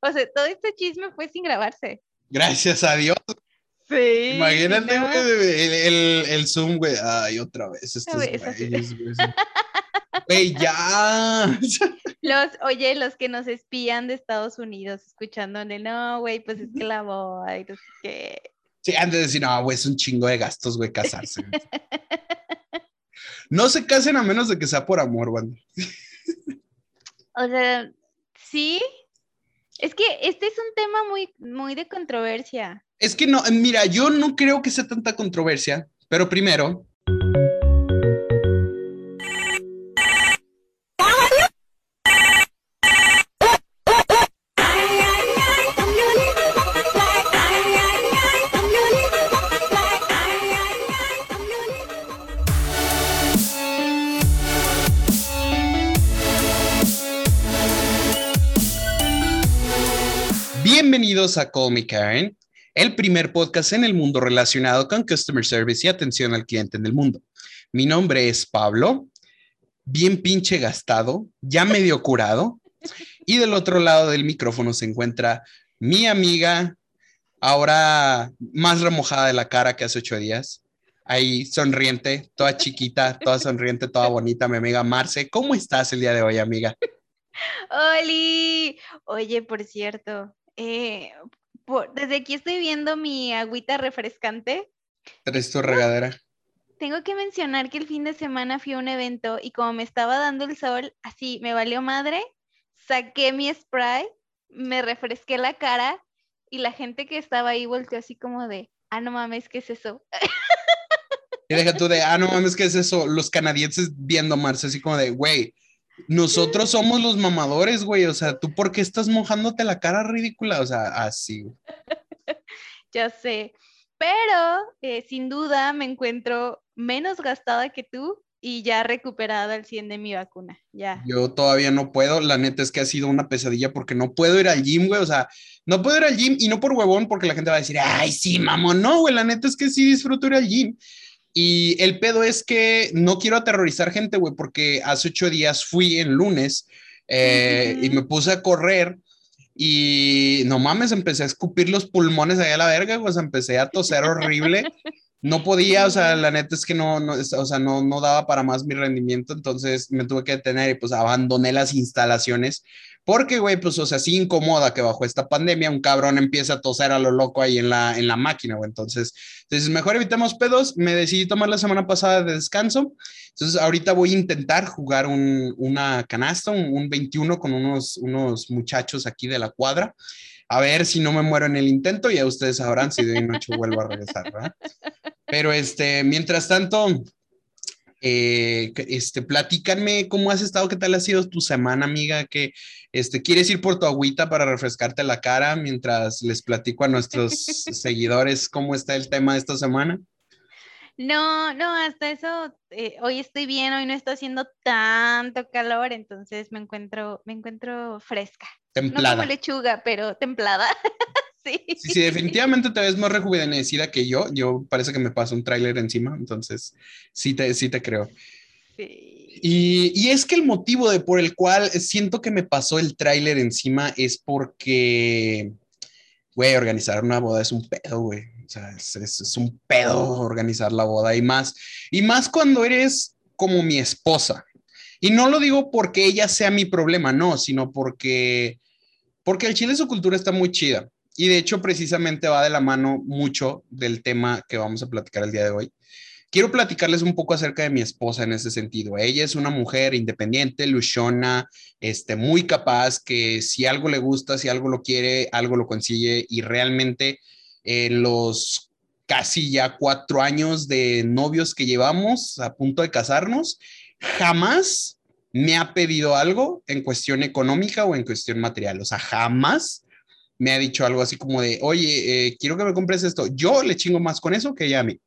O sea, todo este chisme fue sin grabarse. Gracias a Dios. Sí. Imagínate, no. güey, el, el, el Zoom, güey. Ay, otra vez estos güeyes, güey. Güey, ya. Los, oye, los que nos espían de Estados Unidos escuchándole, no, güey, pues es que la boda y no sé qué. Sí, antes de decir, no, güey, es un chingo de gastos, güey, casarse. No se casen a menos de que sea por amor, güey. O sea, sí. Es que este es un tema muy, muy de controversia. Es que no, mira, yo no creo que sea tanta controversia, pero primero. Bienvenidos a Call Me Karen, el primer podcast en el mundo relacionado con customer service y atención al cliente en el mundo. Mi nombre es Pablo, bien pinche gastado, ya medio curado, y del otro lado del micrófono se encuentra mi amiga, ahora más remojada de la cara que hace ocho días, ahí sonriente, toda chiquita, toda sonriente, toda bonita, mi amiga Marce. ¿Cómo estás el día de hoy, amiga? ¡Oli! Oye, por cierto, eh, por- desde aquí estoy viendo mi agüita refrescante. ¿Traes tu regadera? Tengo que mencionar que el fin de semana fui a un evento y como me estaba dando el sol, así me valió madre, saqué mi spray, me refresqué la cara y la gente que estaba ahí volteó así como de, ah, no mames, ¿qué es eso? Y deja tú de, ah, no mames, ¿qué es eso? Los canadienses viendo a Marce así como de, güey, nosotros somos los mamadores, güey. O sea, ¿tú por qué estás mojándote la cara ridícula? O sea, así. Ya sé, pero eh, sin duda me encuentro menos gastada que tú y ya recuperada al 100 de mi vacuna, ya. Yo todavía no puedo. La neta es que ha sido una pesadilla porque no puedo ir al gym, güey. O sea, no puedo ir al gym y no por huevón porque la gente va a decir, ay, sí, mamón. No, güey, la neta es que sí disfruto ir al gym. Y el pedo es que no quiero aterrorizar gente, güey, porque hace ocho días fui en lunes eh, y me puse a correr y no mames, empecé a escupir los pulmones allá a la verga, sea, empecé a toser horrible. No podía, o sea, la neta es que no, no, o sea, no, no daba para más mi rendimiento, entonces me tuve que detener y pues abandoné las instalaciones porque, güey, pues, o sea, sí incomoda que bajo esta pandemia un cabrón empiece a toser a lo loco ahí en la, en la máquina, güey. Entonces, entonces, mejor evitemos pedos. Me decidí tomar la semana pasada de descanso. Entonces, ahorita voy a intentar jugar un, una canasta, un, un 21 con unos, unos muchachos aquí de la cuadra. A ver si no me muero en el intento, ya ustedes sabrán si de noche vuelvo a regresar, ¿verdad? Pero este, mientras tanto, eh, este, platícanme cómo has estado, qué tal ha sido tu semana, amiga, que este, quieres ir por tu agüita para refrescarte la cara mientras les platico a nuestros seguidores cómo está el tema de esta semana. No, no, hasta eso, eh, hoy estoy bien, hoy no está haciendo tanto calor, entonces me encuentro, me encuentro fresca. No Templada. como lechuga, pero templada. Sí. Sí, sí, definitivamente te ves más rejuvenecida que yo. Yo parece que me pasó un tráiler encima, entonces sí te, sí te creo. Sí. Y, y es que el motivo de por el cual siento que me pasó el tráiler encima es porque, güey, organizar una boda es un pedo, güey. O sea, es, es- un pedo organizar la boda y más, y más cuando eres como mi esposa. Y no lo digo porque ella sea mi problema, no, sino porque, porque el Chile su cultura está muy chida. Y de hecho, precisamente va de la mano mucho del tema que vamos a platicar el día de hoy. Quiero platicarles un poco acerca de mi esposa en ese sentido. Ella es una mujer independiente, luchona, este, muy capaz, que si algo le gusta, si algo lo quiere, algo lo consigue y realmente en los casi ya cuatro años de novios que llevamos a punto de casarnos, jamás me ha pedido algo en cuestión económica o en cuestión material. O sea, jamás me ha dicho algo así como de, oye, eh, quiero que me compres esto. Yo le chingo más con eso que ella a mí.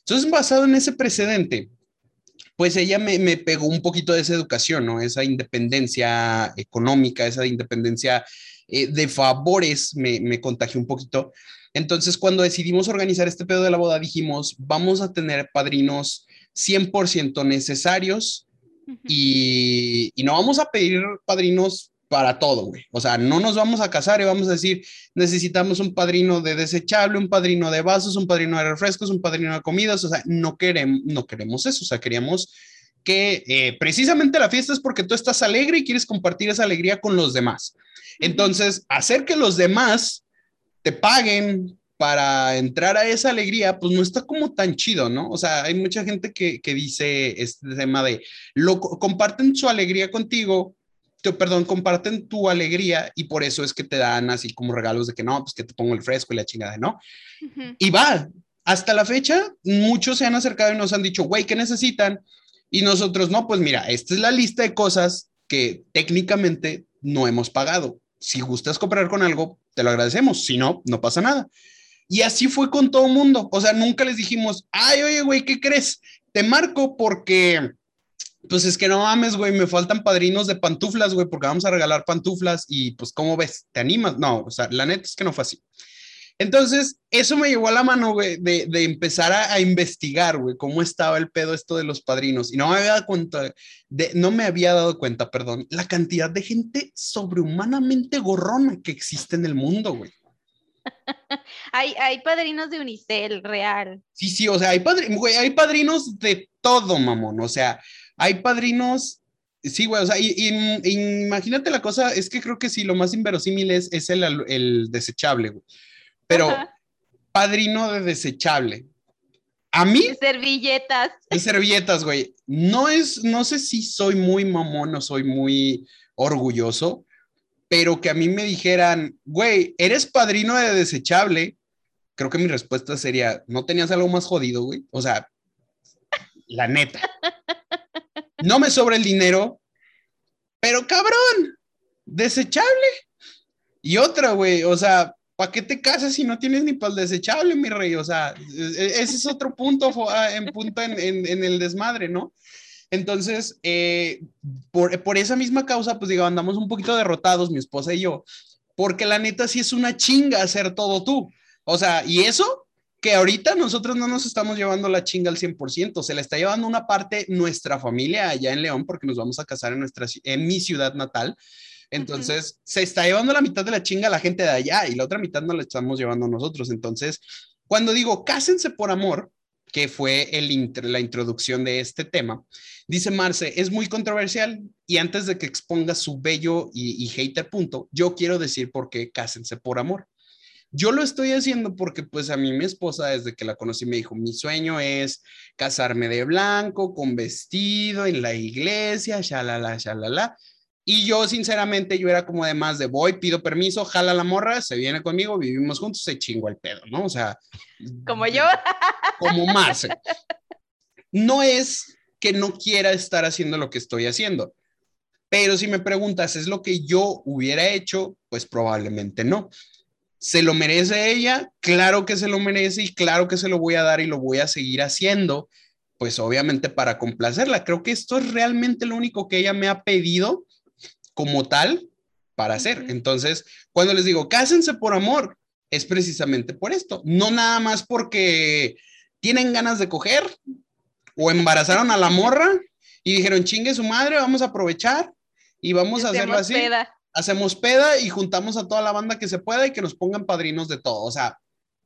Entonces, basado en ese precedente, pues ella me, me pegó un poquito de esa educación, ¿no? Esa independencia económica, esa independencia eh, de favores me, me contagió un poquito. Entonces, cuando decidimos organizar este pedo de la boda, dijimos, vamos a tener padrinos 100% necesarios y no vamos a pedir padrinos para todo, güey. O sea, no nos vamos a casar y vamos a decir, necesitamos un padrino de desechable, un padrino de vasos, un padrino de refrescos, un padrino de comidas. O sea, no queremos, no queremos eso. O sea, queríamos que eh, precisamente la fiesta es porque tú estás alegre y quieres compartir esa alegría con los demás. Entonces, hacer que los demás te paguen para entrar a esa alegría, pues no está como tan chido, ¿no? O sea, hay mucha gente que, que dice este tema de, lo, comparten su alegría contigo, te, perdón, comparten tu alegría y por eso es que te dan así como regalos de que no, pues que te pongo el fresco y la chingada, ¿no? Y va, hasta la fecha, muchos se han acercado y nos han dicho, güey, ¿qué necesitan? Y nosotros, no, pues mira, esta es la lista de cosas que técnicamente no hemos pagado. Si gustas comprar con algo, te lo agradecemos. Si no, no pasa nada. Y así fue con todo el mundo. O sea, nunca les dijimos, ay, oye, güey, ¿qué crees? Te marco porque, pues es que no mames, güey, me faltan padrinos de pantuflas, güey, porque vamos a regalar pantuflas y pues, ¿cómo ves? ¿Te animas? No, o sea, la neta es que no fue así. Entonces, eso me llevó a la mano, güey, de, de, empezar a, investigar, güey, cómo estaba el pedo esto de los padrinos. Y no me había dado cuenta, de, no me había dado cuenta, perdón, la cantidad de gente sobrehumanamente gorrona que existe en el mundo, güey. hay, hay padrinos de Unicel, real. Sí, sí, o sea, hay, hay padrinos de todo, mamón. O sea, hay padrinos, sí, güey, o sea, y, imagínate la cosa, es que creo que sí, lo más inverosímil es, es el, el desechable, güey. Pero padrino de desechable. A mí. De servilletas. De servilletas, güey. No es, no sé si soy muy mamón o soy muy orgulloso, pero que a mí me dijeran, güey, eres padrino de desechable, creo que mi respuesta sería, ¿no tenías algo más jodido, güey? O sea, la neta. No me sobra el dinero, pero cabrón, desechable. Y otra, güey, o sea, ¿para qué te casas si no tienes ni para el desechable, mi rey? O sea, e, e, ese es otro punto ah, en punto en, el desmadre, ¿no? Entonces, eh, por, por, esa misma causa, pues digo, andamos un poquito derrotados, mi esposa y yo, porque la neta sí es una chinga hacer todo tú. O sea, y eso que ahorita nosotros no nos estamos llevando la chinga al 100%, se la está llevando una parte nuestra familia allá en León, porque nos vamos a casar en, nuestra, en mi ciudad natal. Entonces, se está llevando la mitad de la chinga la gente de allá y la otra mitad no la estamos llevando nosotros. Entonces, cuando digo cásense por amor, que fue la introducción de este tema. Dice Marce, es muy controversial y antes de que exponga su bello y, y hater punto, yo quiero decir por qué cásense por amor. Yo lo estoy haciendo porque pues a mí mi esposa desde que la conocí me dijo, mi sueño es casarme de blanco, con vestido, en la iglesia, shalala, shalala. Y yo, sinceramente, yo era como de más de voy, pido permiso, jala la morra, se viene conmigo, vivimos juntos, se chingo el pedo, ¿no? O sea. Como yo. Como Marce. No es que no quiera estar haciendo lo que estoy haciendo. Pero si me preguntas, ¿es lo que yo hubiera hecho? Pues probablemente no. ¿Se lo merece ella? Claro que se lo merece y claro que se lo voy a dar y lo voy a seguir haciendo, pues obviamente para complacerla. Creo que esto es realmente lo único que ella me ha pedido como tal para hacer. Entonces, cuando les digo, cásense por amor, es precisamente por esto. No nada más porque tienen ganas de coger o embarazaron a la morra y dijeron, chingue su madre, vamos a aprovechar y vamos a hacerlo así. Hacemos peda y juntamos a toda la banda que se pueda y que nos pongan padrinos de todo. O sea,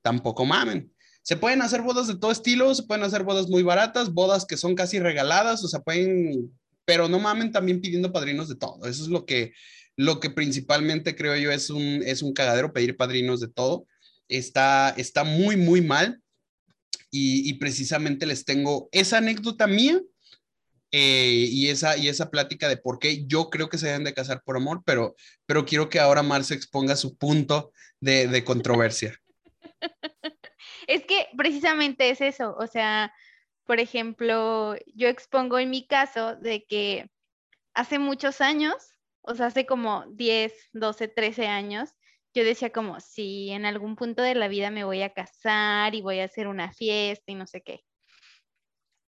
tampoco mamen. Se pueden hacer bodas de todo estilo, se pueden hacer bodas muy baratas, bodas que son casi regaladas, o sea, pueden pero no mamen también pidiendo padrinos de todo. Eso es lo que, lo que principalmente creo yo es un, es un cagadero pedir padrinos de todo. Está, está muy, muy mal. Y, precisamente les tengo esa anécdota mía eh, y, esa, y esa plática de por qué yo creo que se deben de casar por amor, pero, pero quiero que ahora Marce exponga su punto de, de controversia. Es que precisamente es eso, o sea, por ejemplo, yo expongo en mi caso de que hace muchos años, o sea, hace como 10, 12, 13 años, yo decía como, si en algún punto de la vida me voy a casar y voy a hacer una fiesta y no sé qué.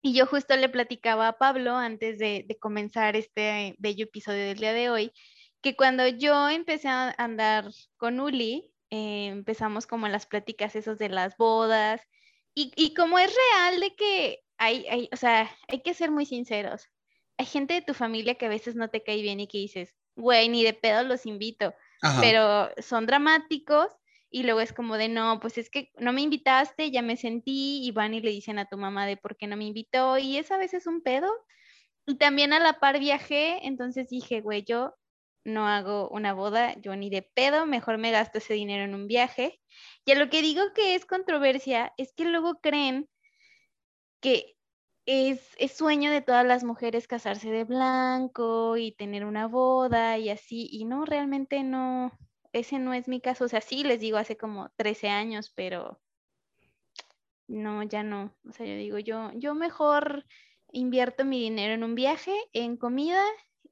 Y yo justo le platicaba a Pablo antes de, comenzar este bello episodio del día de hoy, que cuando yo empecé a andar con Uli, eh, empezamos como las pláticas esos de las bodas, y, y como es real de que hay, o sea, hay que ser muy sinceros. Hay gente de tu familia que a veces no te cae bien y que dices, güey, ni de pedo los invito. Pero son dramáticos y luego es como de, no, pues es que no me invitaste, ya me sentí y van y le dicen a tu mamá de por qué no me invitó y es a veces un pedo. Y también a la par viajé, entonces dije, güey, yo no hago una boda, yo ni de pedo, mejor me gasto ese dinero en un viaje. Y a lo que digo que es controversia es que luego creen que es, sueño de todas las mujeres casarse de blanco y tener una boda y así, y no, realmente no, ese no es mi caso. O sea, sí les digo hace como 13 años, pero no, ya no. O sea, yo digo, yo, yo mejor invierto mi dinero en un viaje, en comida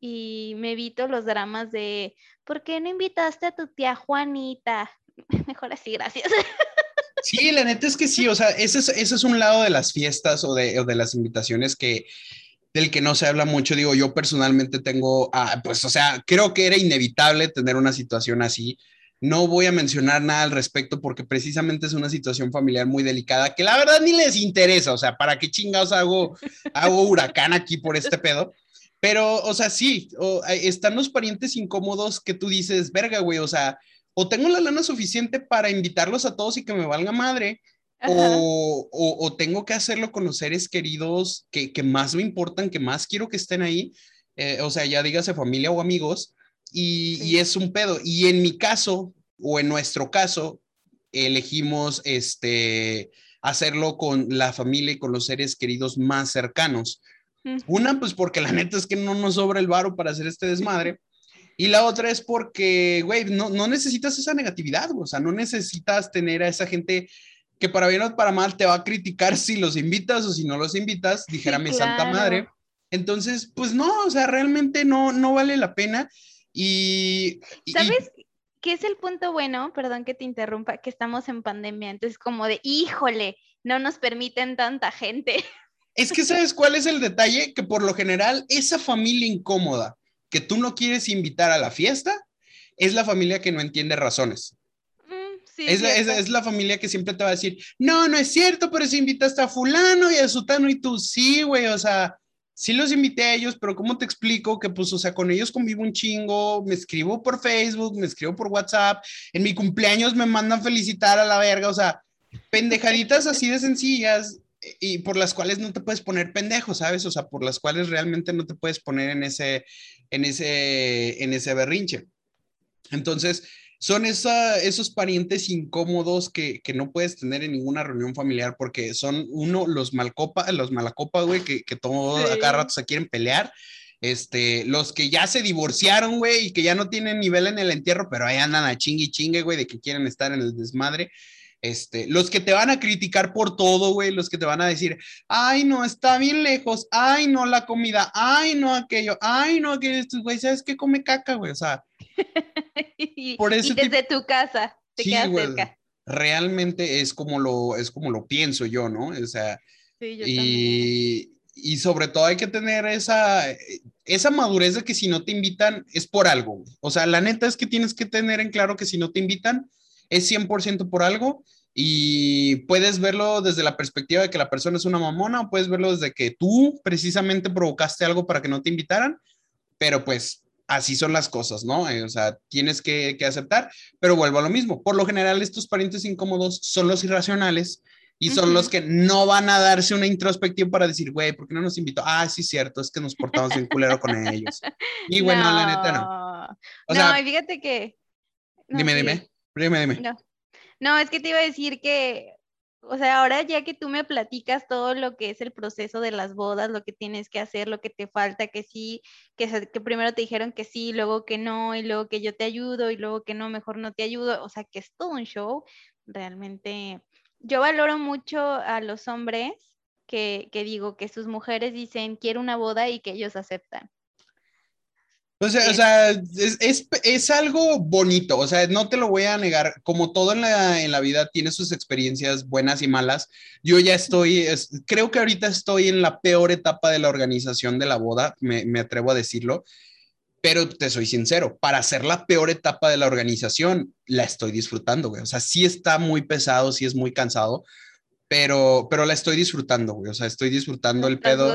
y me evito los dramas de, ¿por qué no invitaste a tu tía Juanita? Mejor así, gracias. Sí, la neta es que sí, o sea, ese es, ese es un lado de las fiestas o de, o de las invitaciones que, del que no se habla mucho. Digo, yo personalmente tengo, ah, pues, o sea, creo que era inevitable tener una situación así. No voy a mencionar nada al respecto porque precisamente es una situación familiar muy delicada que la verdad ni les interesa. O sea, ¿para qué chingados hago, hago huracán aquí por este pedo? Pero, o sea, sí, están los parientes incómodos que tú dices, verga, güey, o sea, o tengo la lana suficiente para invitarlos a todos y que me valga madre, o, o, tengo que hacerlo con los seres queridos que, que, más me importan, que más quiero que estén ahí, eh, o sea, ya dígase familia o amigos, y, y, es un pedo. Y en mi caso, o en nuestro caso, elegimos este, hacerlo con la familia y con los seres queridos más cercanos. Una, pues porque la neta es que no nos sobra el varo para hacer este desmadre. Y la otra es porque, güey, no, no necesitas esa negatividad, o sea, no necesitas tener a esa gente que para bien o para mal te va a criticar si los invitas o si no los invitas, dijera mi santa madre. Entonces, pues no, o sea, realmente no, no vale la pena. Y, ¿Sabes qué es el punto bueno? Perdón que te interrumpa, que estamos en pandemia, entonces como de, híjole, no nos permiten tanta gente. Es que sabes cuál es el detalle, que por lo general esa familia incómoda que tú no quieres invitar a la fiesta es la familia que no entiende razones. Mm, es, la, es, la, familia que siempre te va a decir, no, no es cierto, pero si invitaste a fulano y a sutano y tú, sí, güey, o sea, sí los invité a ellos, pero ¿cómo te explico que pues, o sea, con ellos convivo un chingo, me escribo por Facebook, me escribo por WhatsApp, en mi cumpleaños me mandan felicitar a la verga, o sea, pendejaditas así de sencillas y por las cuales no te puedes poner pendejo, ¿sabes? O sea, por las cuales realmente no te puedes poner en ese, en ese, en ese berrinche. Entonces, son esos parientes incómodos que, que, no puedes tener en ninguna reunión familiar porque son uno, los malcopa, los malacopa, güey, que, que todo a cada rato se quieren pelear. Este, los que ya se divorciaron, güey, y que ya no tienen nivel en el entierro, pero ahí andan a chingue y chingue, güey, de que quieren estar en el desmadre. Este, los que te van a criticar por todo, güey, los que te van a decir, ay, no, está bien lejos, ay, no, la comida, ay, no, aquello, ay, no, aquello, güey, ¿sabes qué come caca, güey? O sea, por eso. Y desde tu casa, te quedas cerca. Realmente es como lo, es como lo pienso yo, ¿no? O sea, sí, yo y, y sobre todo hay que tener esa, esa madurez de que si no te invitan es por algo. O sea, la neta es que tienes que tener en claro que si no te invitan es 100% por algo y puedes verlo desde la perspectiva de que la persona es una mamona o puedes verlo desde que tú precisamente provocaste algo para que no te invitaran, pero pues así son las cosas, ¿no? Eh, o sea, tienes que, aceptar, pero vuelvo a lo mismo. Por lo general, estos parientes incómodos son los irracionales y son los que no van a darse una introspección para decir, güey, ¿por qué no nos invitó? Ah, sí, cierto, es que nos portamos bien culero con ellos. Y bueno, la neta no. no, y fíjate que... dime, dime. No. no, es que te iba a decir que, o sea, ahora ya que tú me platicas todo lo que es el proceso de las bodas, lo que tienes que hacer, lo que te falta, que sí, que, que primero te dijeron que sí, luego que no, y luego que yo te ayudo, y luego que no, mejor no te ayudo, o sea, que es todo un show, realmente. Yo valoro mucho a los hombres que, que digo que sus mujeres dicen quiero una boda y que ellos aceptan. O sea, o sea es, es, algo bonito, o sea, no te lo voy a negar, como todo en la, en la vida tiene sus experiencias buenas y malas, yo ya estoy, creo que ahorita estoy en la peor etapa de la organización de la boda, me, me atrevo a decirlo, pero te soy sincero, para hacer la peor etapa de la organización, la estoy disfrutando, güey, o sea, sí está muy pesado, sí es muy cansado, pero, pero la estoy disfrutando, güey, o sea, estoy disfrutando el pedo.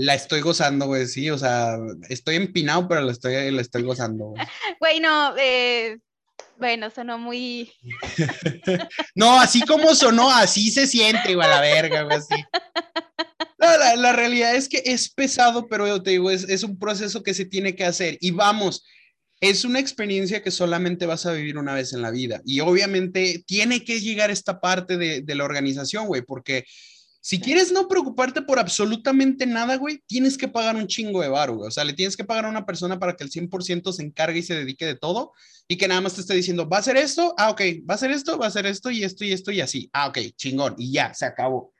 La estoy gozando, güey, sí, o sea, estoy empinado, pero la estoy, la estoy gozando, güey. Güey, no, eh, bueno, sonó muy... no, así como sonó, así se siente, güey, a la verga, güey, así. la, la, realidad es que es pesado, pero yo te digo, es, es un proceso que se tiene que hacer. Y vamos, es una experiencia que solamente vas a vivir una vez en la vida. Y obviamente tiene que llegar esta parte de, de la organización, güey, porque si quieres no preocuparte por absolutamente nada, güey, tienes que pagar un chingo de bar, güey. O sea, le tienes que pagar a una persona para que el 100% se encargue y se dedique de todo y que nada más te esté diciendo, va a ser esto, ah, ok, va a ser esto, va a ser esto y esto y esto y así. Ah, ok, chingón. Y ya, se acabó.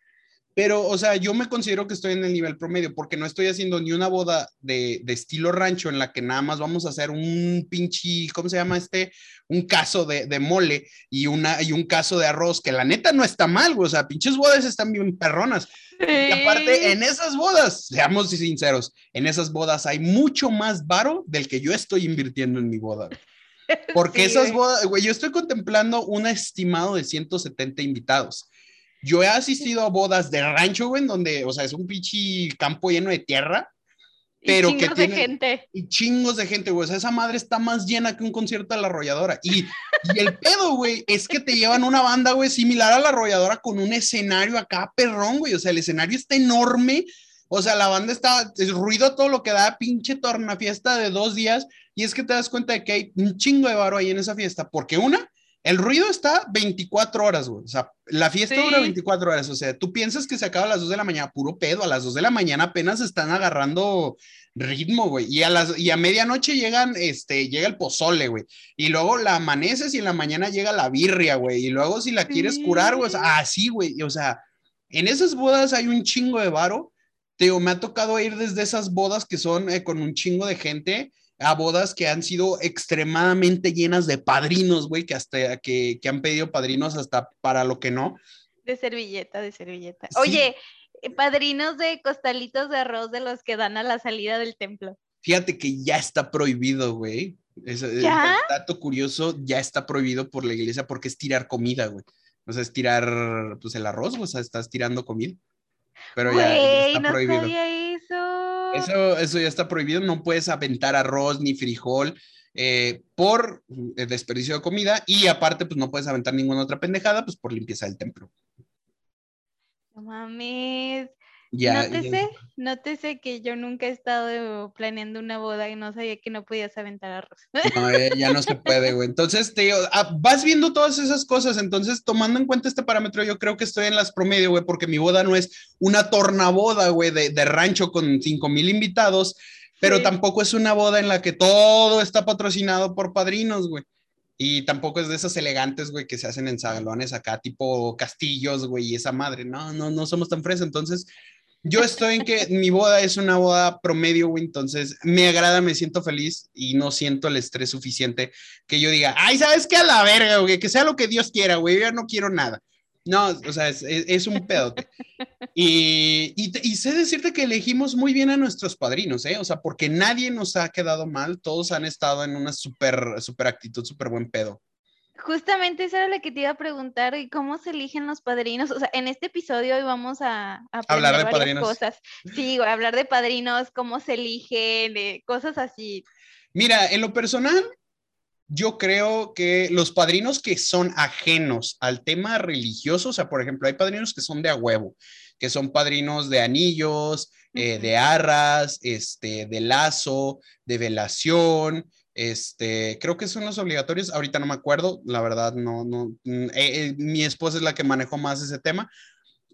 Pero, o sea, yo me considero que estoy en el nivel promedio porque no estoy haciendo ni una boda de, de estilo rancho en la que nada más vamos a hacer un pinche, ¿cómo se llama este? Un caso de, de, mole y, una, y un caso de arroz, que la neta no está mal, güey. O sea, pinches bodas están bien perronas. Y aparte, en esas bodas, seamos sinceros, en esas bodas hay mucho más varo del que yo estoy invirtiendo en mi boda. Porque sí, esas bodas, güey, yo estoy contemplando un estimado de 170 invitados yo he asistido a bodas de rancho, güey, en donde, o sea, es un pinche campo lleno de tierra, pero y que tiene de gente. y chingos de gente, güey. O sea, esa madre está más llena que un concierto de la arrolladora. Y, y el pedo, güey, es que te llevan una banda, güey, similar a la arrolladora con un escenario acá perrón, güey. O sea, el escenario está enorme. O sea, la banda está, es ruido todo lo que da, pinche torna fiesta de dos días. Y es que te das cuenta de que hay un chingo de varo ahí en esa fiesta, porque una, el ruido está 24 horas, güey. O sea, la fiesta Sí. dura 24 horas. O sea, tú piensas que se acaba a las 2 de la mañana, puro pedo. A las 2 de la mañana apenas están agarrando ritmo, güey. Y a las y a medianoche llegan, este, llega el pozole, güey. Y luego la amaneces y en la mañana llega la birria, güey. Y luego si la quieres curar, güey, así, güey. Y, O sea, en esas bodas hay un chingo de varo. Te digo, me ha tocado ir desde esas bodas que son eh, con un chingo de gente a bodas que han sido extremadamente llenas de padrinos, güey, que hasta que, que han pedido padrinos hasta para lo que no. De servilleta, de servilleta. Sí. Oye, eh, padrinos de costalitos de arroz de los que dan a la salida del templo. Fíjate que ya está prohibido, güey. Es, ¿Ya? dato curioso, ya está prohibido por la iglesia porque es tirar comida, güey. O sea, es tirar, pues, el arroz, o sea, estás tirando comida. Pero ya, está no prohibido. sabía eso. Eso, ya está prohibido, no puedes aventar arroz ni frijol eh, por eh, desperdicio de comida y aparte, pues no puedes aventar ninguna otra pendejada, pues por limpieza del templo. No mames. Ya, nótese, nótese que yo nunca he estado planeando una boda y no sabía que no podías aventar arroz. No, eh, ya no se puede, güey. Entonces, te digo, ah, vas viendo todas esas cosas. Entonces, tomando en cuenta este parámetro, yo creo que estoy en las promedio, güey, porque mi boda no es una tornaboda, güey, de, de rancho con cinco mil invitados, pero Sí. tampoco es una boda en la que todo está patrocinado por padrinos, güey. Y tampoco es de esas elegantes, güey, que se hacen en salones acá, tipo castillos, güey, y esa madre. No, no, no somos tan fresas. Entonces, yo estoy en que mi boda es una boda promedio, güey, entonces me agrada, me siento feliz y no siento el estrés suficiente que yo diga, ay, ¿sabes qué? A la verga, güey, que sea lo que Dios quiera, güey, yo no quiero nada. No, o sea, es, un pedote. Y, y, y sé decirte que elegimos muy bien a nuestros padrinos, ¿eh? O sea, porque nadie nos ha quedado mal, todos han estado en una súper, súper actitud, súper buen pedo. Justamente eso era lo que te iba a preguntar, ¿y cómo se eligen los padrinos? O sea, en este episodio hoy vamos a, a Hablar de padrinos. cosas. Sí, hablar de padrinos, cómo se eligen, de cosas así. Mira, en lo personal, yo creo que los padrinos que son ajenos al tema religioso, o sea, por ejemplo, hay padrinos que son de a huevo, que son padrinos de anillos, eh, de arras, este, de lazo, de velación, este, creo que son los obligatorios, ahorita no me acuerdo, la verdad, no, no, mm, eh, eh, mi esposa es la que manejó más ese tema,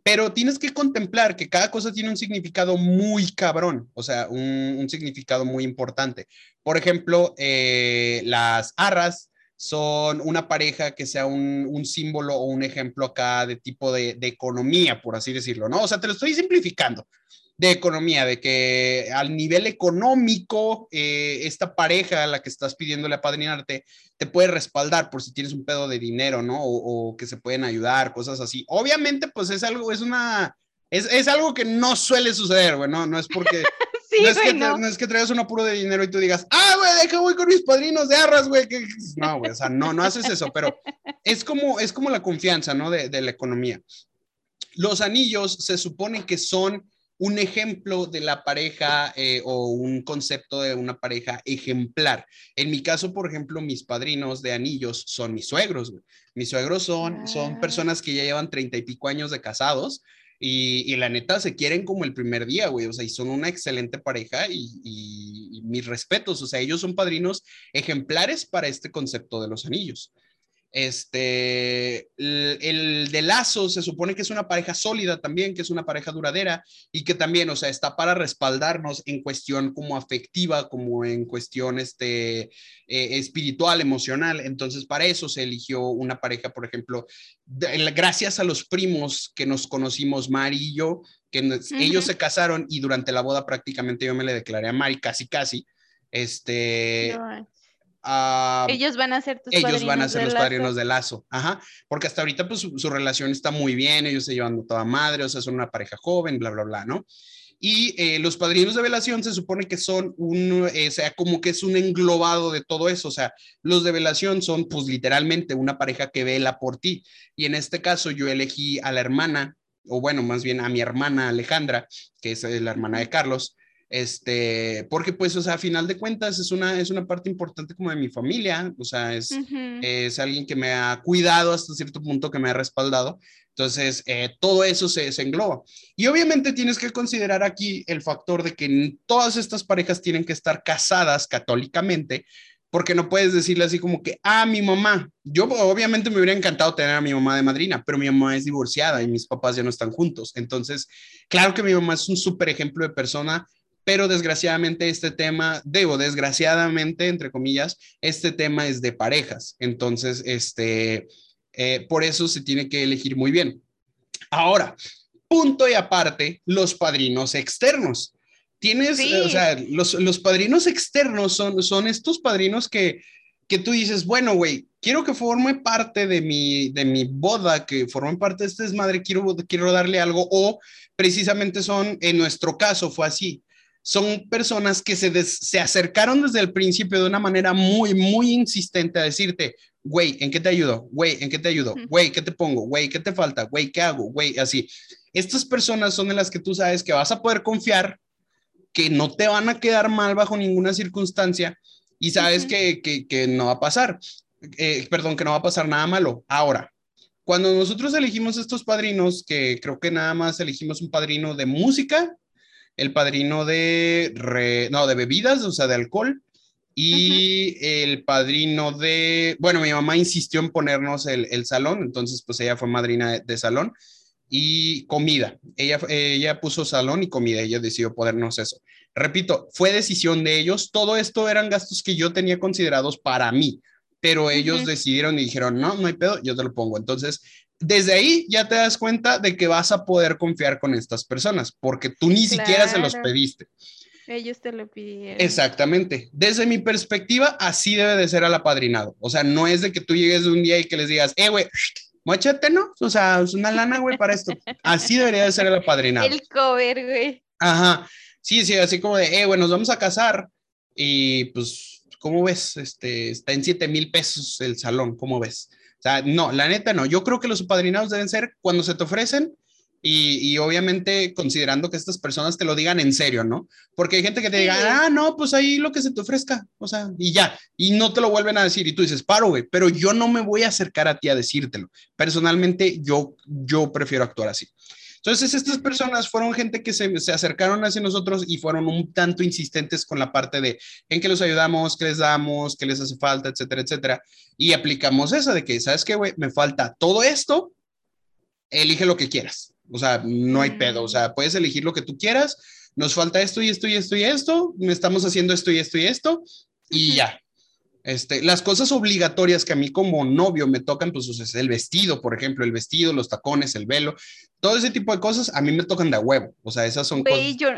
pero tienes que contemplar que cada cosa tiene un significado muy cabrón, o sea, un, significado muy importante. Por ejemplo, eh, las arras son una pareja que sea un, un, símbolo o un ejemplo acá de tipo de, de, economía, por así decirlo, ¿no? O sea, te lo estoy simplificando de economía, de que al nivel económico, eh, esta pareja a la que estás pidiéndole a padrinarte te puede respaldar por si tienes un pedo de dinero, ¿no? O, o que se pueden ayudar, cosas así. Obviamente, pues es algo, es una, es, es algo que no suele suceder, güey, ¿no? No es porque... Sí, no, es güey, que, no. no es que traigas un apuro de dinero y tú digas, ah, güey, deja, voy con mis padrinos de arras, güey. que- No, güey, o sea, no, no haces eso, pero es como, es como la confianza, ¿no? De, de la economía. Los anillos se supone que son un ejemplo de la pareja eh, o un concepto de una pareja ejemplar. En mi caso, por ejemplo, mis padrinos de anillos son mis suegros. Mis suegros son, son ah. personas que ya llevan treinta y pico años de casados y, la neta se quieren como el primer día, güey. O sea, y son una excelente pareja y, y mis respetos. O sea, ellos son padrinos ejemplares para este concepto de los anillos. Este, el, de Lazo se supone que es una pareja sólida también, que es una pareja duradera y que también, o sea, está para respaldarnos en cuestión como afectiva, como en cuestión este, eh, espiritual, emocional. Entonces, para eso se eligió una pareja, por ejemplo, gracias a los primos que nos conocimos, Mari y yo, que ellos se casaron y durante la boda prácticamente yo me le declaré a Mari, casi, casi. Este, ellos van a ser tus ellos van a ser los padrinos de lazo, ajá, porque hasta ahorita pues su, relación está muy bien, ellos se llevan toda madre, o sea, son una pareja joven, bla, bla, bla, ¿no? Y eh, los padrinos de velación se supone que son un, eh, o sea, como que es un englobado de todo eso, o sea, los de velación son pues literalmente una pareja que vela por ti. Y en este caso yo elegí a la hermana, o bueno, más bien a mi hermana Alejandra, que es la hermana de Carlos, este, porque pues, o sea, a final de cuentas es una, es una parte importante como de mi familia, o sea, es, es alguien que me ha cuidado hasta cierto punto, que me ha respaldado. Entonces, eh, todo eso se, se, engloba. Y obviamente tienes que considerar aquí el factor de que todas estas parejas tienen que estar casadas católicamente, porque no puedes decirle así como que, ah, mi mamá, yo obviamente me hubiera encantado tener a mi mamá de madrina, pero mi mamá es divorciada y mis papás ya no están juntos. Entonces, claro que mi mamá es un súper ejemplo de persona, pero desgraciadamente este tema, debo, desgraciadamente, entre comillas, este tema es de parejas. Entonces, este, eh, por eso se tiene que elegir muy bien. Ahora, punto y aparte, los padrinos externos. Tienes, o sea, los, los, padrinos externos son, son estos padrinos que, que tú dices, bueno, güey, quiero que forme parte de mi, de mi boda, que forme parte de este desmadre, quiero, quiero darle algo, o precisamente son, en nuestro caso fue así, son personas que se, se acercaron desde el principio de una manera muy, muy insistente a decirte, güey, ¿en qué te ayudo? Güey, ¿en qué te ayudo? Güey, ¿qué te pongo? Güey, ¿qué te falta? Güey, ¿qué hago? Güey, así. Estas personas son de las que tú sabes que vas a poder confiar, que no te van a quedar mal bajo ninguna circunstancia y sabes que, que, no va a pasar. Eh, perdón, que no va a pasar nada malo. Ahora, cuando nosotros elegimos estos padrinos, que creo que nada más elegimos un padrino de música el padrino de, no, de bebidas, o sea, de alcohol, y el padrino de, bueno, mi mamá insistió en ponernos el, salón, entonces pues ella fue madrina de, salón y comida. Ella, ella puso salón y comida, ella decidió ponernos eso. Repito, fue decisión de ellos, todo esto eran gastos que yo tenía considerados para mí, pero ellos decidieron y dijeron, no, no hay pedo, yo te lo pongo. Entonces, desde ahí ya te das cuenta de que vas a poder confiar con estas personas, porque tú ni siquiera se los pediste. Ellos te lo pidieron. Exactamente. Desde mi perspectiva, así debe de ser al apadrinado. O sea, no es de que tú llegues un día y que les digas, eh, güey, mochate, ¿no? O sea, es una lana, güey, para esto. Así debería de ser el apadrinado. El cover, güey. Ajá. Sí, sí, así como de, eh, güey, nos vamos a casar y pues, ¿cómo ves? Este, está en 7 mil pesos el salón, ¿cómo ves? Sea, no, la neta no. Yo creo que los apadrinados deben ser cuando se te ofrecen y, obviamente considerando que estas personas te lo digan en serio, ¿no? Porque hay gente que te diga, ah, no, pues ahí lo que se te ofrezca, o sea, y ya, y no te lo vuelven a decir y tú dices, paro, güey, pero yo no me voy a acercar a ti a decírtelo. Personalmente, yo, yo prefiero actuar así. Entonces, estas personas fueron gente que se, se, acercaron hacia nosotros y fueron un tanto insistentes con la parte de en qué los ayudamos, qué les damos, qué les hace falta, etcétera, etcétera. Y aplicamos esa de que, ¿sabes qué, güey? Me falta todo esto, elige lo que quieras. O sea, no hay pedo. O sea, puedes elegir lo que tú quieras. Nos falta esto y esto y esto y esto. Estamos haciendo esto y esto y esto. Y ya. Este, las cosas obligatorias que a mí como novio me tocan, pues es el vestido, por ejemplo, el vestido, los tacones, el velo, todo ese tipo de cosas a mí me tocan de huevo. O sea, esas son cosas. Yo,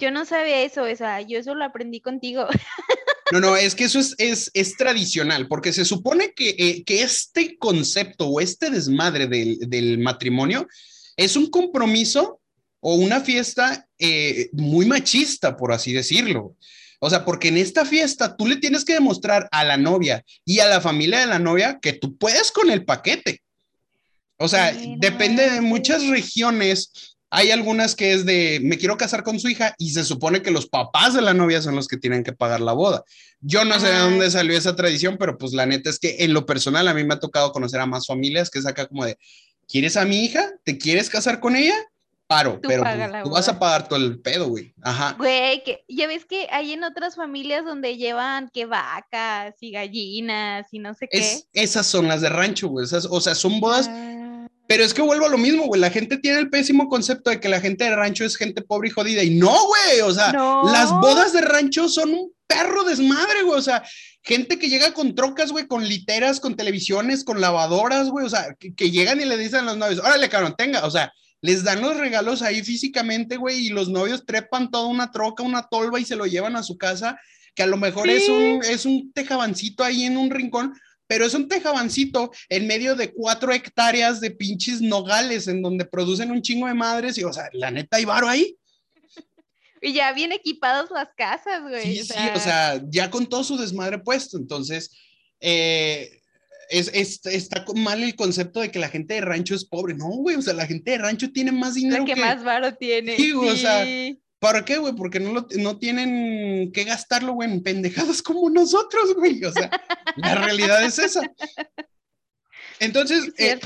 yo no sabía eso, o sea, yo eso lo aprendí contigo. No, no, es que eso es, es, es tradicional, porque se supone que, eh, que, este concepto o este desmadre del, del, matrimonio es un compromiso o una fiesta eh, muy machista, por así decirlo. O sea, porque en esta fiesta tú le tienes que demostrar a la novia y a la familia de la novia que tú puedes con el paquete. O sea, depende de muchas regiones Hay algunas que es de, me quiero casar con su hija y se supone que los papás de la novia son los que tienen que pagar la boda. Yo no sé de dónde salió esa tradición, pero pues la neta es que en lo personal a mí me ha tocado conocer a más familias que es acá como de, ¿quieres a mi hija? ¿Te quieres casar con ella? Paro, pero pues, tú vas a pagar todo el pedo, güey. Ajá. Güey, que ya ves que hay en otras familias donde llevan que vacas y gallinas y no sé qué. esas son las de rancho, güey. o sea, son bodas. Ah pero es que vuelvo a lo mismo, güey. La gente tiene el pésimo concepto de que la gente de rancho es gente pobre y jodida. Y no, güey. O sea, las bodas de rancho son un perro desmadre, güey. O sea, gente que llega con trocas, güey, con literas, con televisiones, con lavadoras, güey. O sea, que, llegan y le dicen a los novios, órale, cabrón, tenga. O sea, les dan los regalos ahí físicamente, güey, y los novios trepan toda una troca, una tolva y se lo llevan a su casa, que a lo mejor es, un, es un tejabancito ahí en un rincón, pero es un tejabancito en medio de cuatro hectáreas de pinches nogales en donde producen un chingo de madres y, o sea, la neta hay varo ahí. Y ya bien equipados las casas, güey. Sí, sí, o sea, ya con todo su desmadre puesto. Entonces, eh, es, está mal el concepto de que la gente de rancho es pobre. No, güey, o sea, la gente de rancho tiene más dinero. La que, más varo tiene. Sí, o sea, ¿Para qué, güey? Porque no, lo, no tienen que gastarlo, güey, en pendejadas como nosotros, güey. O sea, la realidad es esa. Entonces, eh,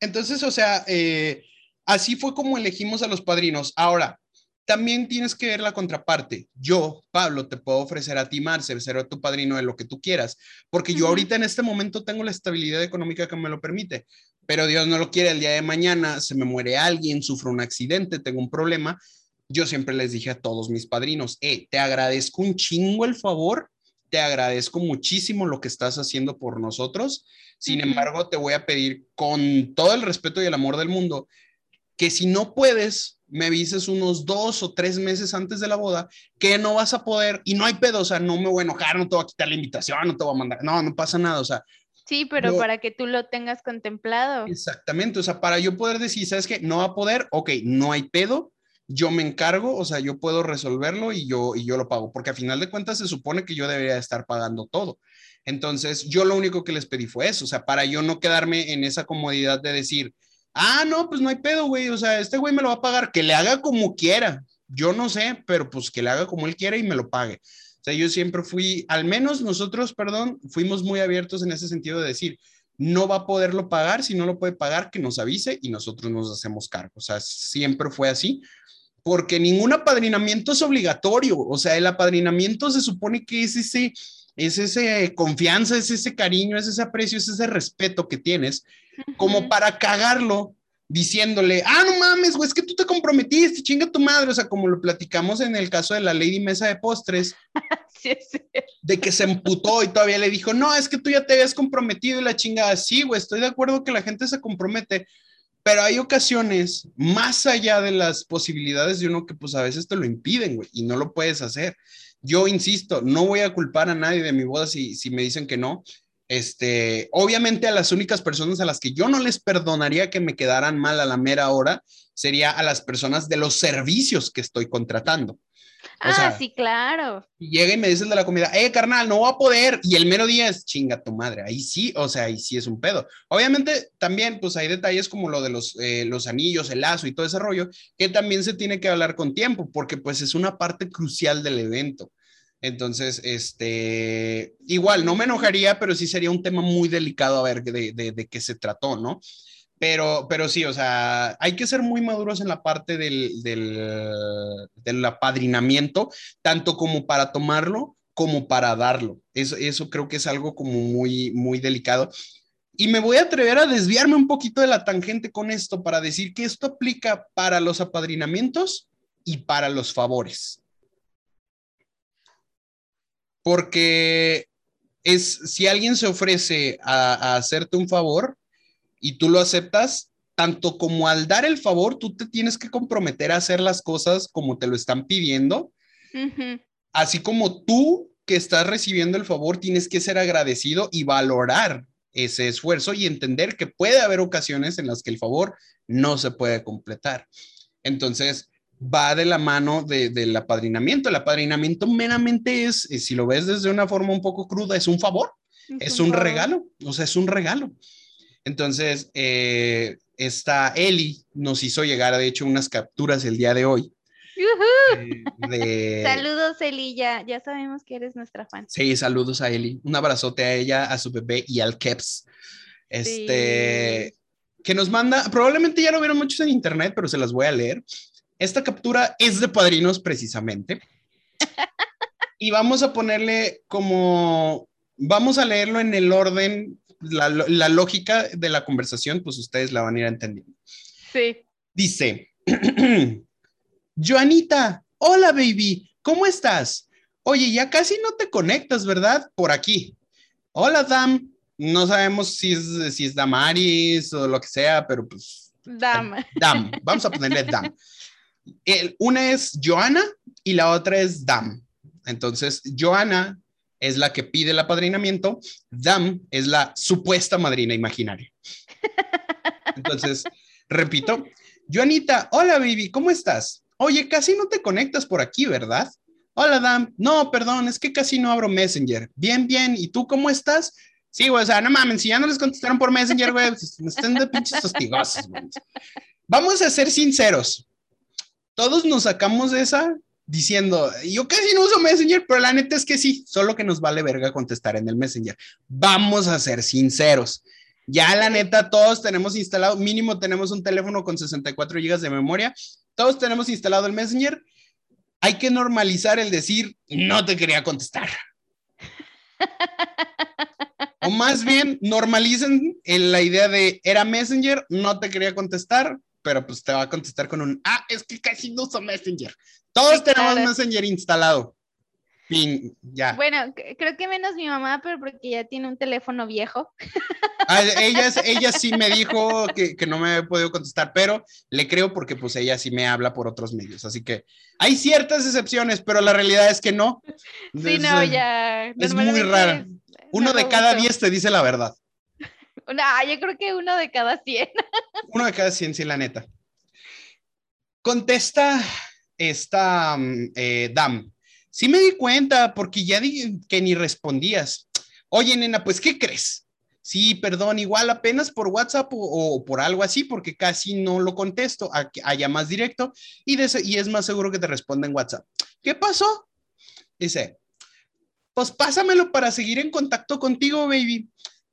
entonces, o sea, eh, así fue como elegimos a los padrinos. Ahora, también tienes que ver la contraparte. Yo, Pablo, te puedo ofrecer a ti, Marce, ser tu padrino de lo que tú quieras, porque yo ahorita en este momento tengo la estabilidad económica que me lo permite, pero Dios no lo quiere, el día de mañana se me muere alguien, sufro un accidente, tengo un problema, yo siempre les dije a todos mis padrinos, eh, te agradezco un chingo el favor, te agradezco muchísimo lo que estás haciendo por nosotros. Sin embargo, te voy a pedir con todo el respeto y el amor del mundo que si no puedes, me avises unos dos o tres meses antes de la boda que no vas a poder y no hay pedo, o sea, no me voy a enojar, no te voy a quitar la invitación, no te voy a mandar, no, no pasa nada, o sea. Sí, pero para que tú lo tengas contemplado. Exactamente, o sea, para yo poder decir, ¿sabes qué? No va a poder, ok, no hay pedo, yo me encargo, o sea, yo puedo resolverlo y yo, y yo lo pago, porque a final de cuentas se supone que yo debería estar pagando todo. Entonces, yo lo único que les pedí fue eso, o sea, para yo no quedarme en esa comodidad de decir, ah, no, pues no hay pedo, güey, o sea, este güey me lo va a pagar, que le haga como quiera, yo no sé, pero pues que le haga como él quiera y me lo pague. O sea, yo siempre fui, al menos nosotros, perdón, fuimos muy abiertos en ese sentido de decir, no va a poderlo pagar, si no lo puede pagar, que nos avise y nosotros nos hacemos cargo. O sea, siempre fue así. Porque ningún apadrinamiento es obligatorio, o sea, el apadrinamiento se supone que es ese, es ese confianza, es ese cariño, es ese aprecio, es ese respeto que tienes, como para cagarlo diciéndole, ah, no mames, güey, es que tú te comprometiste, chinga tu madre, o sea, como lo platicamos en el caso de la Lady Mesa de Postres, sí, sí. de que se emputó y todavía le dijo, no, es que tú ya te habías comprometido y la chingada, sí, güey, estoy de acuerdo que la gente se compromete, pero hay ocasiones, más allá de las posibilidades de uno que pues a veces te lo impiden, güey, y no lo puedes hacer. Yo insisto, no voy a culpar a nadie de mi boda si, si me dicen que no. Este, obviamente a las únicas personas a las que yo no les perdonaría que me quedaran mal a la mera hora sería a las personas de los servicios que estoy contratando ah, sí, claro. llega y me dice el de la comida, eh, carnal, no va a poder. Y el mero día es chinga tu madre. Ahí sí, o sea, ahí sí es un pedo. Obviamente, también, pues hay detalles como lo de los, eh, los anillos, el lazo y todo ese rollo, que también se tiene que hablar con tiempo, porque pues es una parte crucial del evento. Entonces, este, igual, no me enojaría, pero sí sería un tema muy delicado a ver de, de, de qué se trató, ¿no? Pero, pero sí, o sea, hay que ser muy maduros en la parte del, del, apadrinamiento, tanto como para tomarlo como para darlo. Eso, eso creo que es algo como muy, muy delicado. Y me voy a atrever a desviarme un poquito de la tangente con esto para decir que esto aplica para los apadrinamientos y para los favores. Porque es, si alguien se ofrece a, a hacerte un favor, y tú lo aceptas, tanto como al dar el favor, tú te tienes que comprometer a hacer las cosas como te lo están pidiendo, así como tú que estás recibiendo el favor tienes que ser agradecido y valorar ese esfuerzo y entender que puede haber ocasiones en las que el favor no se puede completar. Entonces, va de la mano del apadrinamiento. El apadrinamiento meramente es, si lo ves desde una forma un poco cruda, es un favor, es, un regalo, o sea, es un regalo. Entonces, eh, esta Eli nos hizo llegar, de hecho, unas capturas el día de hoy. Eh, de- Saludos, Eli, ya, ya sabemos que eres nuestra fan. Sí, saludos a Eli. Un abrazote a ella, a su bebé y al Keps. Este, que nos manda, probablemente ya lo vieron muchos en internet, pero se las voy a leer. Esta captura es de padrinos precisamente. Y vamos a ponerle como, vamos a leerlo en el orden, la, la lógica de la conversación, pues ustedes la van a ir entendiendo. Sí. Dice, Joanita, hola baby, ¿cómo estás? Oye, ya casi no te conectas, ¿verdad? Por aquí. Hola, Dam. No sabemos si es, si es Damaris o lo que sea, pero pues Dama. Dam. Vamos a ponerle Dam. El- una es Joana y la otra es Dam. Entonces, Joana es la que pide el apadrinamiento, Dam es la supuesta madrina imaginaria. Entonces, repito, Joanita, hola baby, ¿cómo estás? Oye, casi no te conectas por aquí, ¿verdad? Hola Dam, no, perdón, es que casi no abro Messenger. Bien, bien, ¿y tú cómo estás? Sí, güey, o sea, no mames, si ya no les contestaron por Messenger, güey, pues, están de pinches hostigosos. Vamos a ser sinceros. Todos nos sacamos de esa diciendo, yo casi no uso Messenger, pero la neta es que sí, solo que nos vale verga contestar en el Messenger. Vamos a ser sinceros. Ya la neta, todos tenemos instalado, mínimo tenemos un teléfono con 64 gigas de memoria, todos tenemos instalado el Messenger. Hay que normalizar el decir, no te quería contestar. O más bien, normalicen en la idea de, era Messenger, no te quería contestar, pero pues te va a contestar con un, ah, es que casi no uso Messenger. Todos Sí, tenemos claro. Messenger instalado. Fin, ya. Bueno, creo que menos mi mamá, pero porque ya tiene un teléfono viejo. Ah, ella, ella sí me dijo que, que no me había podido contestar, pero le creo porque pues ella sí me habla por otros medios. Así que hay ciertas excepciones, pero la realidad es que no. Sí, no, ya. es muy rara. Uno no de cada diez te dice la verdad. Una- ah, yo creo que uno de cada cien. Uno de cada cien, sí, la neta. Contesta esta mm, eh, Dam. Sí me di cuenta porque ya di que ni respondías. Oye, nena, pues, ¿qué crees? Sí, perdón, igual apenas por WhatsApp o, por algo así, porque casi no lo contesto, a- allá más directo y, de y es más seguro que te responda en WhatsApp. ¿Qué pasó? Dice, pues pásamelo para seguir en contacto contigo, baby.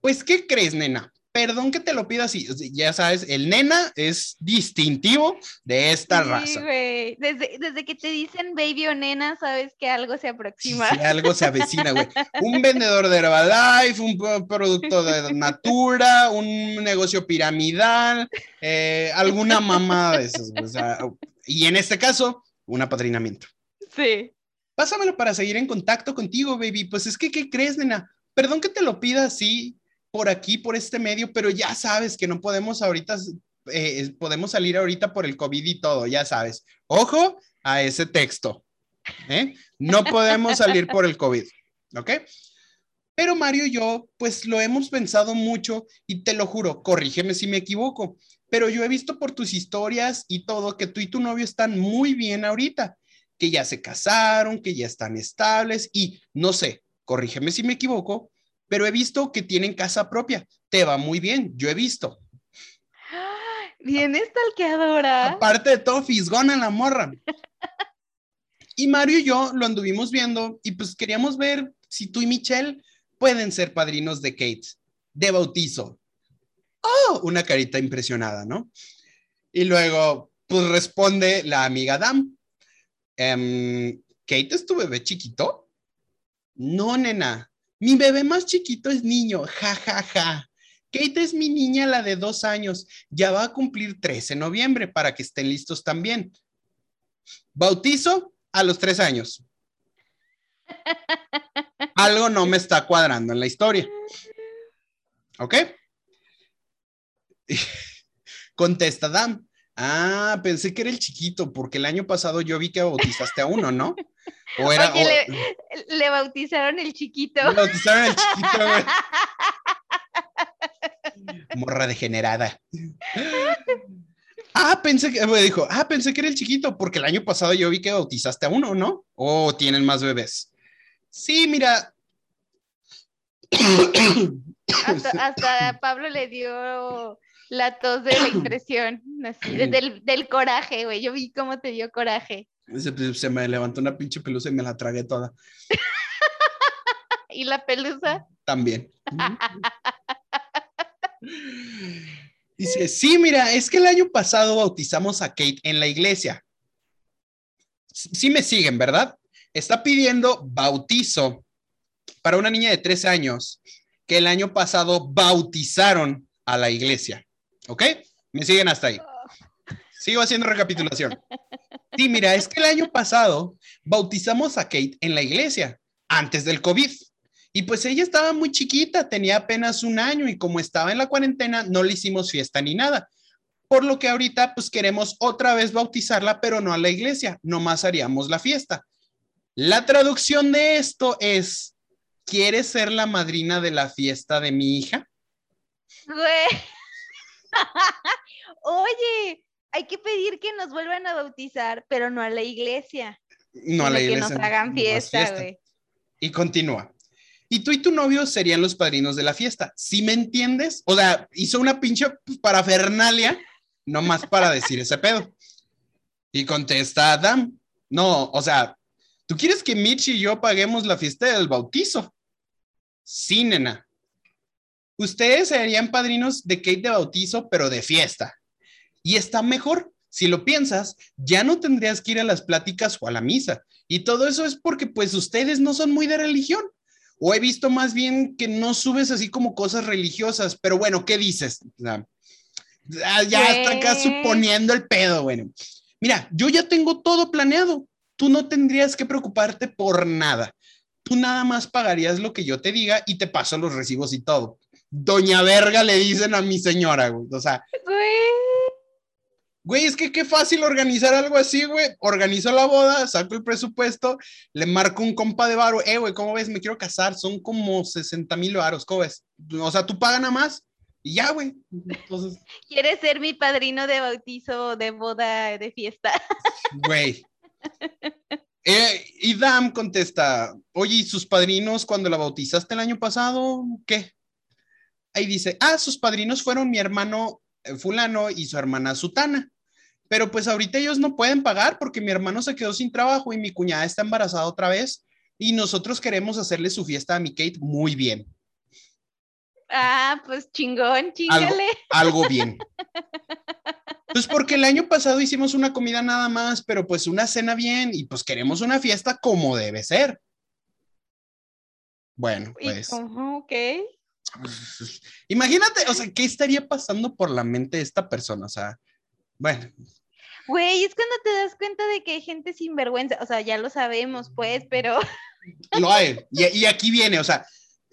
Pues, ¿qué crees, nena? Perdón que te lo pida así. Ya sabes, el nena es distintivo de esta Sí, raza. güey. Desde, desde que te dicen baby o nena, sabes que algo se aproxima. algo se avecina, güey. Un vendedor de Herbalife, un pro- producto de Natura, un negocio piramidal, eh, alguna mamada de esas, güey. O sea, y en este caso, un apadrinamiento. Sí. Pásamelo para seguir en contacto contigo, baby. Pues es que, ¿qué crees, nena? Perdón que te lo pida así, por aquí, por este medio, pero ya sabes que no podemos ahorita, eh, podemos salir ahorita por el COVID y todo, ya sabes. Ojo a ese texto. ¿eh? No podemos salir por el COVID, ¿ok? Pero Mario y yo, pues lo hemos pensado mucho y te lo juro, corrígeme si me equivoco, pero yo he visto por tus historias y todo que tú y tu novio están muy bien ahorita, que ya se casaron, que ya están estables y no sé, corrígeme si me equivoco, pero he visto que tienen casa propia. Te va muy bien, yo he visto. Bien estalqueadora. Aparte de todo, fisgona la morra. Y Mario y yo lo anduvimos viendo y pues queríamos ver si tú y Michelle pueden ser padrinos de Kate, de bautizo. Oh, una carita impresionada, ¿no? Y luego, pues responde la amiga Dam. Em, ¿Kate es tu bebé chiquito? No, nena. Mi bebé más chiquito es niño. Ja, ja, ja. Kate es mi niña, la de dos años. Ya va a cumplir tres en noviembre para que estén listos también. Bautizo a los tres años. Algo no me está cuadrando en la historia. ¿Ok? Contesta Dam. Ah, pensé que era el chiquito, porque el año pasado yo vi que bautizaste a uno, ¿no? O era. Oye, o- le, le bautizaron el chiquito. bautizaron al chiquito, güey. Morra degenerada. Ah, pensé que, me dijo, ah, pensé que era el chiquito, porque el año pasado yo vi que bautizaste a uno, ¿no? O tienen más bebés. Sí, mira. Hasta, hasta Pablo le dio la tos de la impresión, así, del, del coraje, güey. Yo vi cómo te dio coraje. Se, se me levantó una pinche pelusa y me la tragué toda. ¿Y la pelusa? También. Dice, sí, mira, es que el año pasado bautizamos a Kate en la iglesia. Sí me siguen, ¿verdad? Está pidiendo bautizo para una niña de tres años que el año pasado bautizaron a la iglesia. ¿Ok? Me siguen hasta ahí. Sigo haciendo recapitulación. Sí, mira, es que el año pasado bautizamos a Kate en la iglesia, antes del COVID. Y pues ella estaba muy chiquita, tenía apenas un año y como estaba en la cuarentena, no le hicimos fiesta ni nada. Por lo que ahorita pues queremos otra vez bautizarla, pero no a la iglesia, nomás haríamos la fiesta. La traducción de esto es, ¿quieres ser la madrina de la fiesta de mi hija? Oye, hay que pedir que nos vuelvan a bautizar, pero no a la iglesia. No a la iglesia. Que nos hagan fiesta, güey. Y continúa. Y tú y tu novio serían los padrinos de la fiesta. ¿Sí me entiendes? O sea, hizo una pinche parafernalia nomás para decir ese pedo. Y contesta Adam, no, o sea, ¿tú quieres que Mitch y yo paguemos la fiesta del bautizo? Sí, nena. Ustedes serían padrinos de cake de bautizo, pero de fiesta. Y está mejor. Si lo piensas, ya no tendrías que ir a las pláticas o a la misa. Y todo eso es porque pues ustedes no son muy de religión. O he visto más bien que no subes así como cosas religiosas, pero bueno, ¿qué dices? ya está acá suponiendo el pedo, bueno. Mira, yo ya tengo todo planeado. Tú no tendrías que preocuparte por nada. Tú nada más pagarías lo que yo te diga y te paso los recibos y todo. Doña Verga le dicen a mi señora, güey. O sea, Güey, es que qué fácil organizar algo así, güey. Organizo la boda, saco el presupuesto, le marco un compa de varo. Eh, güey, ¿cómo ves? Me quiero casar. Son como 60 mil varos, ¿cómo ves? O sea, tú pagas nada más y ya, güey. Entonces... ¿Quieres ser mi padrino de bautizo, de boda, de fiesta? Güey. Eh, y Dam contesta, oye, ¿y sus padrinos cuando la bautizaste el año pasado? ¿Qué? Ahí dice, ah, sus padrinos fueron mi hermano eh, fulano y su hermana Sutana. Pero pues ahorita ellos no pueden pagar porque mi hermano se quedó sin trabajo y mi cuñada está embarazada otra vez y nosotros queremos hacerle su fiesta a mi Kate muy bien. Ah, pues chingón, chingale. Algo, bien. Pues porque el año pasado hicimos una comida nada más, pero pues una cena bien y pues queremos una fiesta como debe ser. Bueno, pues. ok. Imagínate, o sea, ¿qué estaría pasando por la mente de esta persona? O sea, bueno. Güey, es cuando te das cuenta de que hay gente sin vergüenza, o sea, ya lo sabemos, pues, pero... Lo hay, y, aquí viene, o sea,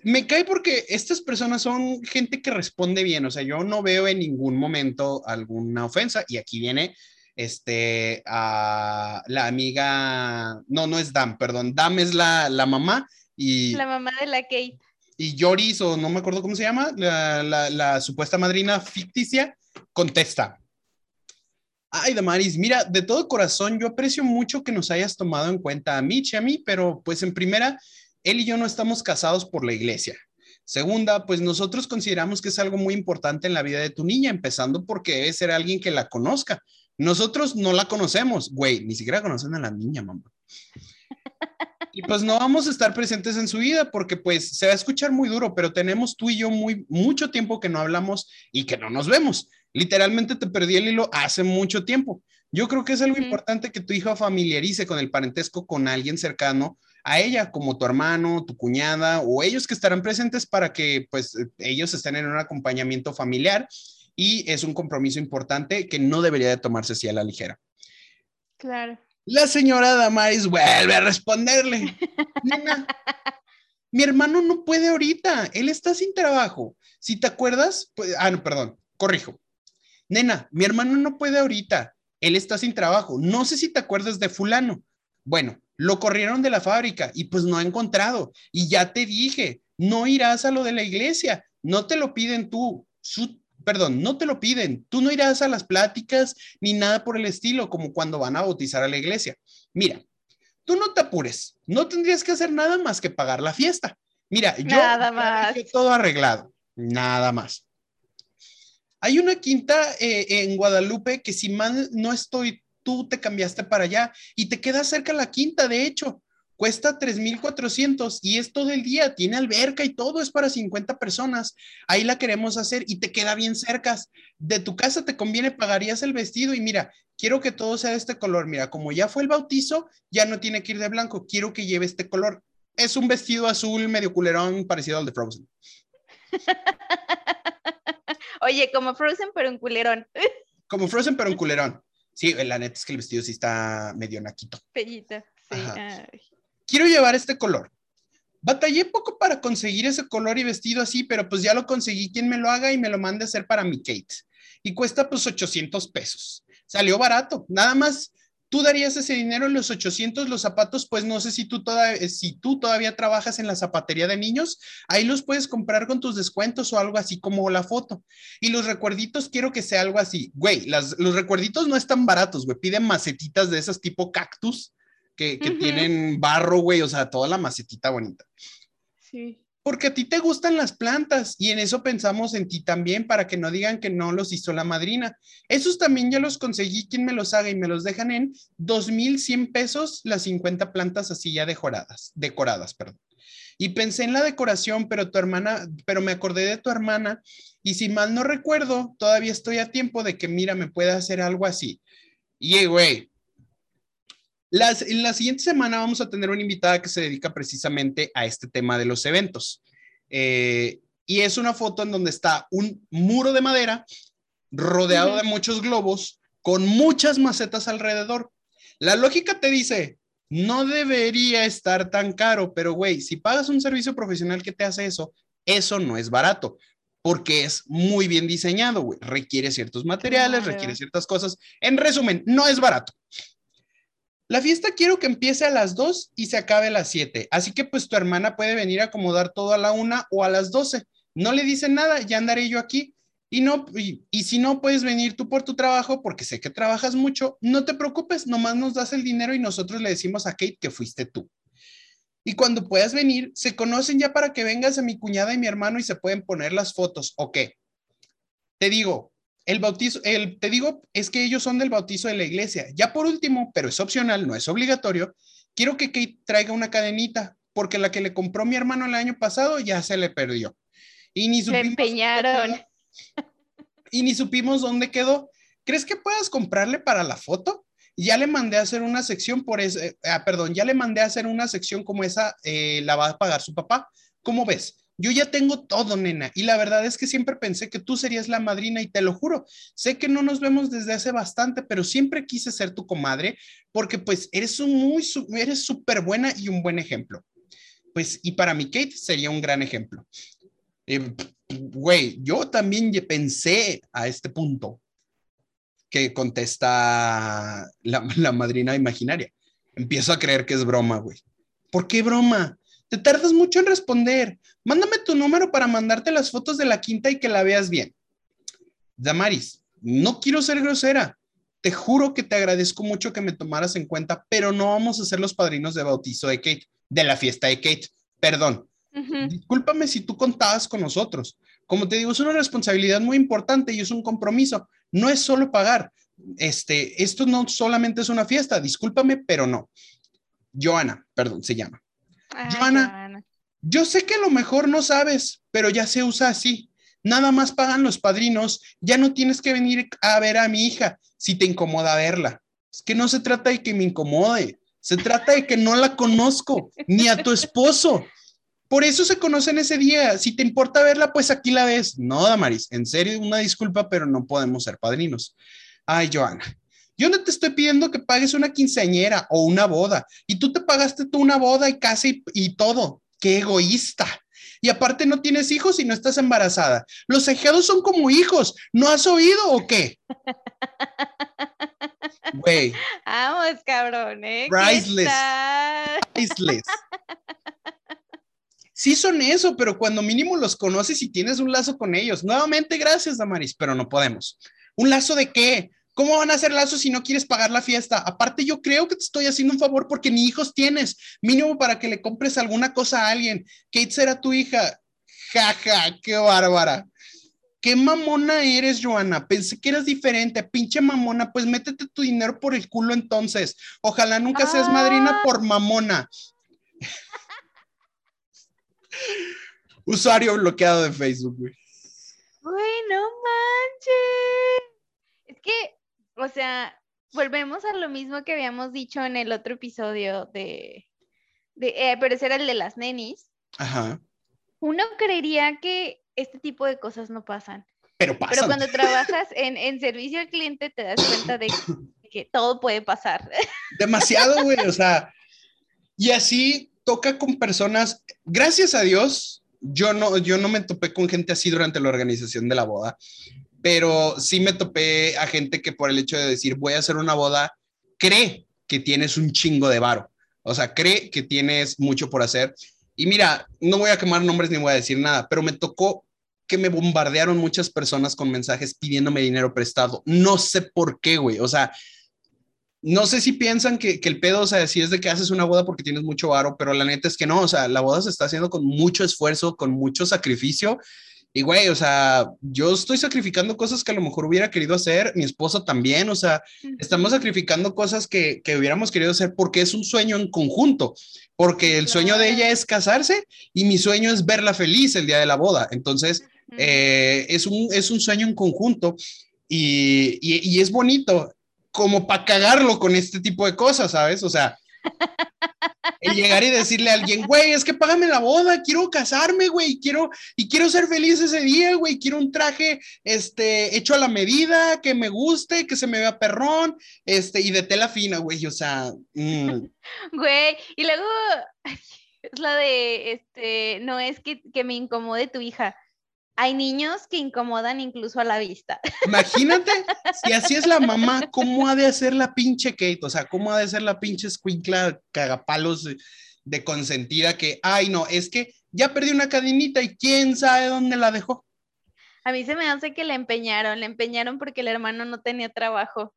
me cae porque estas personas son gente que responde bien, o sea, yo no veo en ningún momento alguna ofensa, y aquí viene este, a la amiga, no, no es Dam, perdón, Dam es la, la mamá y... La mamá de la Kate. Y Joris, o no me acuerdo cómo se llama, la, la, la supuesta madrina ficticia, contesta, Ay, Damaris, mira, de todo corazón, yo aprecio mucho que nos hayas tomado en cuenta a Mitch y a mí, pero pues en primera, él y yo no estamos casados por la iglesia. Segunda, pues nosotros consideramos que es algo muy importante en la vida de tu niña, empezando porque debe ser alguien que la conozca. Nosotros no la conocemos, güey, ni siquiera conocen a la niña, mamá. Y pues no vamos a estar presentes en su vida porque pues se va a escuchar muy duro, pero tenemos tú y yo muy mucho tiempo que no hablamos y que no nos vemos. Literalmente te perdí el hilo hace mucho tiempo. Yo creo que es algo importante que tu hija familiarice con el parentesco con alguien cercano a ella, como tu hermano, tu cuñada o ellos que estarán presentes para que pues ellos estén en un acompañamiento familiar y es un compromiso importante que no debería de tomarse así a la ligera. Claro. La señora Damaris vuelve a responderle. Nena, mi hermano no puede ahorita, él está sin trabajo. Si te acuerdas, pues, ah, no, perdón, corrijo. Nena, mi hermano no puede ahorita, él está sin trabajo. No sé si te acuerdas de fulano. Bueno, lo corrieron de la fábrica y pues no ha encontrado. Y ya te dije, no irás a lo de la iglesia, no te lo piden tú. perdón, no te lo piden. Tú no irás a las pláticas ni nada por el estilo, como cuando van a bautizar a la iglesia. Mira, tú no te apures, no tendrías que hacer nada más que pagar la fiesta. Mira, yo nada más. todo arreglado. nada más. Hay una quinta eh, en Guadalupe que si mal no estoy, tú te cambiaste para allá y te queda cerca la quinta, de hecho. Cuesta 3,400 y es todo el día, tiene alberca y todo, es para 50 personas. Ahí la queremos hacer y te queda bien cerca. De tu casa te conviene, pagarías el vestido y mira, quiero que todo sea de este color. Mira, como ya fue el bautizo, ya no tiene que ir de blanco, quiero que lleve este color. Es un vestido azul medio culerón parecido al de Frozen. Oye, como Frozen, pero un culerón. Como Frozen, pero un culerón. Sí, la neta es que el vestido sí está medio naquito. Pellita, sí. Quiero llevar este color. Batallé poco para conseguir ese color y vestido así, pero pues ya lo conseguí. Quien me lo haga y me lo mande a hacer para mi Kate. Y cuesta pues 800 pesos. Salió barato. Nada más tú darías ese dinero en los 800, los zapatos, pues no sé si tú, todavía, si tú todavía trabajas en la zapatería de niños, ahí los puedes comprar con tus descuentos o algo así como la foto. Y los recuerditos, quiero que sea algo así. Güey, los recuerditos no están baratos, güey. Piden macetitas de esas tipo cactus que, tienen barro, güey, o sea, toda la macetita bonita. Sí porque a ti te gustan las plantas y en eso pensamos en ti también para que no digan que no los hizo la madrina. Esos también ya los conseguí quien me los haga y me los dejan en 2,100 pesos las 50 plantas así ya decoradas, decoradas, perdón. Y pensé en la decoración, pero tu hermana, pero me acordé de tu hermana y si mal no recuerdo, todavía estoy a tiempo de que mira, me pueda hacer algo así. Y güey, en la siguiente semana vamos a tener una invitada que se dedica precisamente a este tema de los eventos. Eh, y es una foto en donde está un muro de madera rodeado de muchos globos con muchas macetas alrededor. La lógica te dice, no debería estar tan caro, pero güey, si pagas un servicio profesional que te hace eso, eso no es barato porque es muy bien diseñado, güey. Requiere ciertos materiales, requiere ciertas cosas. En resumen, no es barato. La fiesta quiero que empiece a las 2 y se acabe a las 7. Así que pues tu hermana puede venir a acomodar todo a la 1 o a las 12. No le dicen nada, ya andaré yo aquí. Y, no, y, y, si no puedes venir tú por tu trabajo, porque sé que trabajas mucho, no te preocupes, nomás nos das el dinero y nosotros le decimos a Kate que fuiste tú. Y cuando puedas venir, se conocen ya para que vengas a mi cuñada y mi hermano y se pueden poner las fotos, ¿o qué? Te digo, el bautizo, el, te digo, es que ellos son del bautizo de la iglesia. Ya por último, pero es opcional, no es obligatorio, quiero que Kate traiga una cadenita, porque la que le compró mi hermano el año pasado ya se le perdió. Y ni supimos. empeñaron. Y ni supimos dónde quedó. ¿Crees que puedas comprarle para la foto? Ya le mandé a hacer una sección por ese, ah, perdón, ya le mandé a hacer una sección como esa, eh, la va a pagar su papá. ¿Cómo ves? Yo ya tengo todo, nena, y la verdad es que siempre pensé que tú serías la madrina y te lo juro, sé que no nos vemos desde hace bastante, pero siempre quise ser tu comadre porque pues eres un muy, eres súper buena y un buen ejemplo. Pues, y para mi Kate sería un gran ejemplo. Eh, güey, yo también pensé a este punto que contesta la, la madrina imaginaria. Empiezo a creer que es broma, güey. ¿Por qué broma? Te tardas mucho en responder. Mándame tu número para mandarte las fotos de la quinta y que la veas bien. Damaris, no quiero ser grosera. Te juro que te agradezco mucho que me tomaras en cuenta, pero no vamos a ser los padrinos de bautizo de Kate, de la fiesta de Kate. Perdón. Discúlpame si tú contabas con nosotros. Como te digo, es una responsabilidad muy importante y es un compromiso. No es solo pagar. Este, esto no solamente es una fiesta, discúlpame, pero no. Joana, perdón, se llama. Joana, yo sé que a lo mejor no sabes, pero ya se usa así. Nada más pagan los padrinos, ya no tienes que venir a ver a mi hija si te incomoda verla. Es que no se trata de que me incomode, se trata de que no la conozco, ni a tu esposo. Por eso se conocen ese día. Si te importa verla, pues aquí la ves. No, Damaris, en serio, una disculpa, pero no podemos ser padrinos. Ay, Joana, yo no te estoy pidiendo que pagues una quinceañera o una boda. Y tú te pagaste tú una boda y casa y, todo. ¡Qué egoísta! Y aparte no tienes hijos y no estás embarazada. Los ejeados son como hijos. ¿No has oído o qué? Güey. Vamos, cabrón, ¿eh? Priceless. Priceless. Sí son eso, pero cuando mínimo los conoces y tienes un lazo con ellos. Nuevamente, gracias, Damaris, pero no podemos. ¿Un lazo de qué? ¿Cómo van a hacer lazos si no quieres pagar la fiesta? Aparte, yo creo que te estoy haciendo un favor porque ni hijos tienes, mínimo para que le compres alguna cosa a alguien. Kate será tu hija. Jaja, qué bárbara. Qué mamona eres, Joana. Pensé que eras diferente. Pinche mamona, pues métete tu dinero por el culo entonces. Ojalá nunca seas madrina Ah. por mamona. Usuario bloqueado de Facebook, güey. Güey, no manches. Es que, o sea, volvemos a lo mismo que habíamos dicho en el otro episodio de, de eh, pero ese era el de las nenis. Ajá. Uno creería que este tipo de cosas no pasan, Pero pero pasa. cuando trabajas en, en servicio al cliente te das cuenta de que todo puede pasar. Demasiado, güey. O sea, y así toca con personas. Gracias a Dios, yo no, yo no me topé con gente así durante la organización de la boda, pero sí me topé a gente que por el hecho de decir voy a hacer una boda, cree que tienes un chingo de varo. O sea, cree que tienes mucho por hacer. Y mira, no voy a quemar nombres ni voy a decir nada, pero me tocó que me bombardearon muchas personas con mensajes pidiéndome dinero prestado. No sé por qué, güey. O sea, no sé si piensan que, que, el pedo, o sea, si es de que haces una boda porque tienes mucho varo, pero la neta es que no, o sea, la boda se está haciendo con mucho esfuerzo, con mucho sacrificio. Y güey, o sea, yo estoy sacrificando cosas que a lo mejor hubiera querido hacer, mi esposo también, o sea, estamos sacrificando cosas que, que hubiéramos querido hacer porque es un sueño en conjunto, porque el sueño de ella es casarse y mi sueño es verla feliz el día de la boda. Entonces, eh, es, un, es un sueño en conjunto y, y, y es bonito como para cagarlo con este tipo de cosas, ¿sabes? O sea, el llegar y decirle a alguien, güey, es que págame la boda, quiero casarme, güey, quiero, y quiero ser feliz ese día, güey, quiero un traje, este, hecho a la medida, que me guste, que se me vea perrón, este, y de tela fina, güey, o sea, mm. güey, y luego es la de, este, no es que, que me incomode tu hija, hay niños que incomodan incluso a la vista. Imagínate, si así es la mamá, ¿cómo ha de hacer la pinche Kate? O sea, ¿cómo ha de ser la pinche escuincla cagapalos de, consentida que, ay, no, es que ya perdí una cadenita y quién sabe dónde la dejó? A mí se me hace que le empeñaron, le empeñaron porque el hermano no tenía trabajo.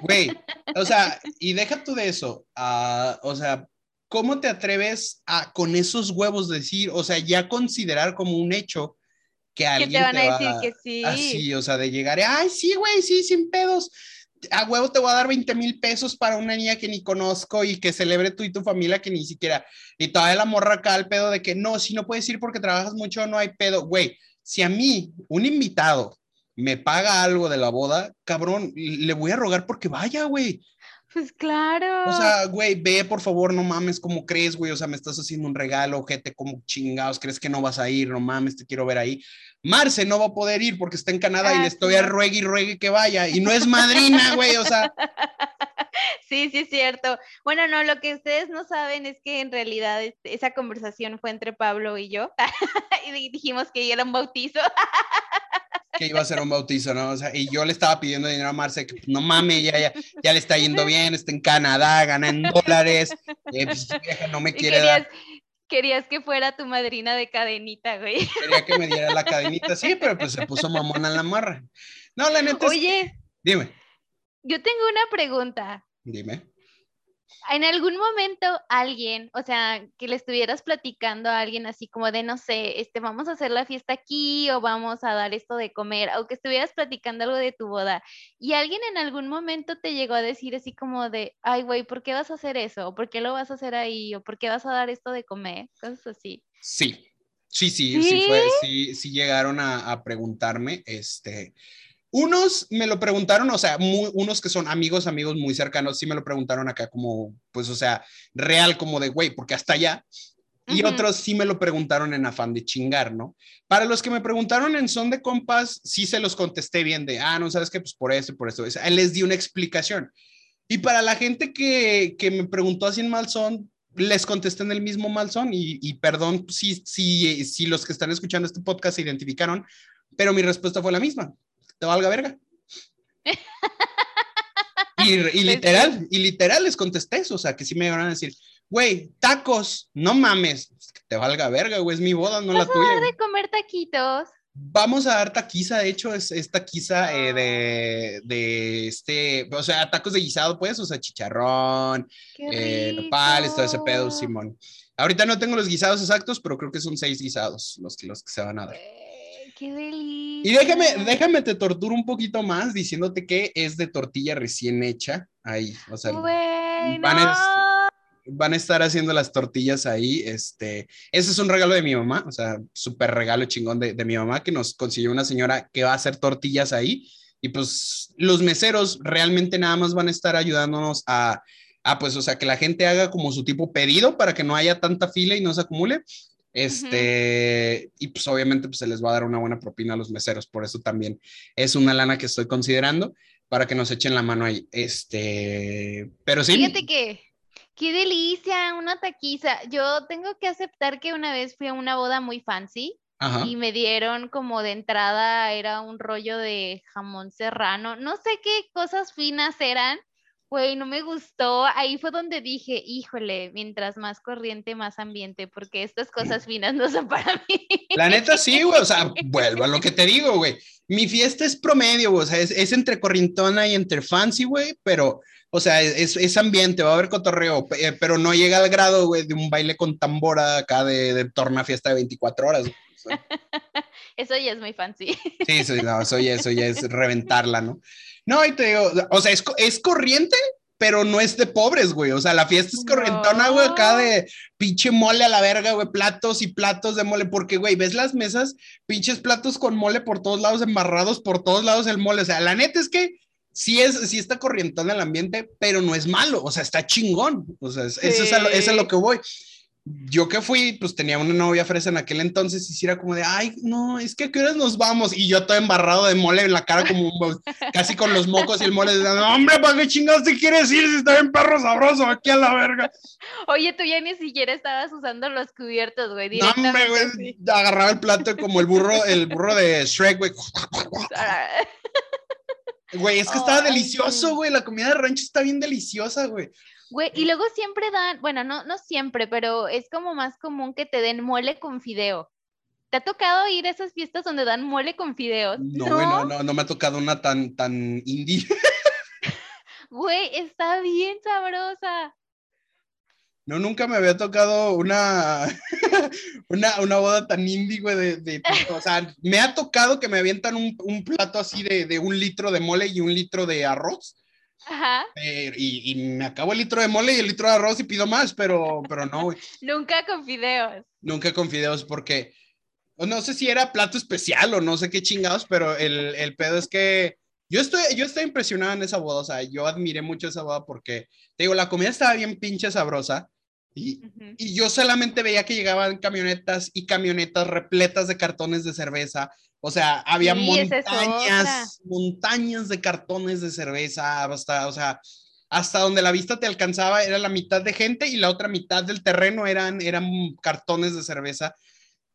Güey, o sea, y deja tú de eso, uh, o sea, ¿cómo te atreves a con esos huevos decir, o sea, ya considerar como un hecho? Que alguien te van te a va decir que sí. Así, o sea, de llegar, ay, sí, güey, sí, sin pedos. A huevo te voy a dar 20 mil pesos para una niña que ni conozco y que celebre tú y tu familia que ni siquiera. Y todavía la morra acá al pedo de que no, si no puedes ir porque trabajas mucho, no hay pedo. Güey, si a mí, un invitado, me paga algo de la boda, cabrón, le voy a rogar porque vaya, güey. Pues claro. O sea, güey, ve, por favor, no mames, ¿cómo crees, güey? O sea, me estás haciendo un regalo, gente, como chingados, ¿crees que no vas a ir? No mames, te quiero ver ahí. Marce no va a poder ir porque está en Canadá ah, y le estoy sí. a ruegue y ruegue que vaya. Y no es madrina, güey, o sea. Sí, sí, es cierto. Bueno, no, lo que ustedes no saben es que en realidad este, esa conversación fue entre Pablo y yo. y dijimos que era un bautizo. que iba a ser un bautizo, ¿no? O sea, y yo le estaba pidiendo dinero a Marce, que no mames, ya, ya, ya le está yendo bien, está en Canadá, gana en dólares, eh, pues, vieja, no me quiere querías, dar. Querías que fuera tu madrina de cadenita, güey. Quería que me diera la cadenita, sí, pero pues se puso mamona en la marra. No, la neta Oye. Es... Dime. Yo tengo una pregunta. Dime. En algún momento alguien, o sea, que le estuvieras platicando a alguien así como de, no sé, este, vamos a hacer la fiesta aquí o vamos a dar esto de comer, o que estuvieras platicando algo de tu boda y alguien en algún momento te llegó a decir así como de, ay, güey, ¿por qué vas a hacer eso? ¿O por qué lo vas a hacer ahí? ¿O por qué vas a dar esto de comer? Cosas así. Sí, sí, sí, sí, sí, fue, sí, sí llegaron a, a preguntarme, este, unos me lo preguntaron, o sea, muy, unos que son amigos, amigos muy cercanos, sí me lo preguntaron acá como, pues, o sea, real como de, güey, porque hasta allá. Y uh -huh. otros sí me lo preguntaron en afán de chingar, ¿no? Para los que me preguntaron en son de compas, sí se los contesté bien de, ah, no, sabes qué, pues por eso, por eso. Les di una explicación. Y para la gente que, que me preguntó así en mal son, les contesté en el mismo mal son y, y perdón si, si, si los que están escuchando este podcast se identificaron, pero mi respuesta fue la misma te valga verga. y, y, literal, y literal les contesté eso, o sea, que sí me iban a decir, güey, tacos, no mames, te valga verga, güey, es mi boda, no la tuya. de comer taquitos? Vamos a dar taquiza, de hecho, es, es taquiza eh, de, de este, o sea, tacos de guisado, pues, o sea, chicharrón, eh, nopales, todo ese pedo, Simón. Ahorita no tengo los guisados exactos, pero creo que son seis guisados los los que se van a dar. ¡Qué delicia! Y déjame, déjame te torturo un poquito más diciéndote que es de tortilla recién hecha ahí. O sea, van, a, van, a, estar haciendo las tortillas ahí. Este, ese es un regalo de mi mamá, o sea, súper regalo chingón de, de mi mamá que nos consiguió una señora que va a hacer tortillas ahí. Y pues los meseros realmente nada más van a estar ayudándonos a, a, pues, o sea, que la gente haga como su tipo pedido para que no haya tanta fila y no se acumule. Este, y pues obviamente pues, se les va a dar una buena propina a los meseros, por eso también es una lana que estoy considerando para que nos echen la mano ahí. Este, pero sí. Fíjate que, qué delicia, una taquiza. Yo tengo que aceptar que una vez fui a una boda muy fancy y me dieron como de entrada, era un rollo de jamón serrano, no sé qué cosas finas eran, Güey, no me gustó. Ahí fue donde dije, híjole, mientras más corriente, más ambiente, porque estas cosas finas no son para mí. La neta sí, güey. O sea, vuelvo a lo que te digo, güey. Mi fiesta es promedio, güey. O sea, es, entre corrientona y entre fancy, güey, pero, o sea, es, es, ambiente, va a haber cotorreo, eh, pero no llega al grado, güey, de un baile con tambora acá de, de torna fiesta de 24 horas. Eso ya es muy fancy. Sí, eso, no, eso, ya, eso ya es reventarla, ¿no? No, y te digo, o sea, es, es corriente, pero no es de pobres, güey. O sea, la fiesta es corrientona, güey, acá de pinche mole a la verga, güey, platos y platos de mole, porque, güey, ves las mesas, pinches platos con mole por todos lados, embarrados por todos lados el mole. O sea, la neta es que sí, es, sí está corrientona el ambiente, pero no es malo, o sea, está chingón. O sea, eso, es eso es a lo que voy yo que fui, pues tenía una novia fresa en aquel entonces y si era como de, ay, no, es que a qué horas nos vamos? Y yo todo embarrado de mole en la cara, como casi con los mocos y el mole, de, hombre, ¿para qué chingados te quieres ir si está bien perro sabroso aquí a la verga? Oye, tú ya ni siquiera estabas usando los cubiertos, güey. No, hombre, güey, agarraba el plato como el burro, el burro de Shrek, güey. Güey, es que estaba delicioso, güey. La comida de rancho está bien deliciosa, güey. Güey, y luego siempre dan, bueno, no, no siempre, pero es como más común que te den mole con fideo. ¿Te ha tocado ir a esas fiestas donde dan mole con fideos? No, no, bueno, no, no me ha tocado una tan, tan indie. Güey, está bien sabrosa. No, nunca me había tocado una, una, una boda tan indie, güey, de, de, o sea, me ha tocado que me avientan un, un plato así de, de, un litro de mole y un litro de arroz, Ajá. Eh, y, me acabo el litro de mole y el litro de arroz y pido más, pero, pero no, güey. Nunca con fideos. Nunca con fideos porque no sé si era plato especial o no sé qué chingados, pero el, el pedo es que yo estoy, yo estoy impresionado en esa boda, o sea, yo admiré mucho esa boda porque, te digo, la comida estaba bien pinche sabrosa y, y yo solamente veía que llegaban camionetas y camionetas repletas de cartones de cerveza o sea, había montañas, montañas de cartones de cerveza, hasta, o sea, hasta donde la vista te alcanzaba era la mitad de gente y la otra mitad del terreno eran, eran cartones de cerveza.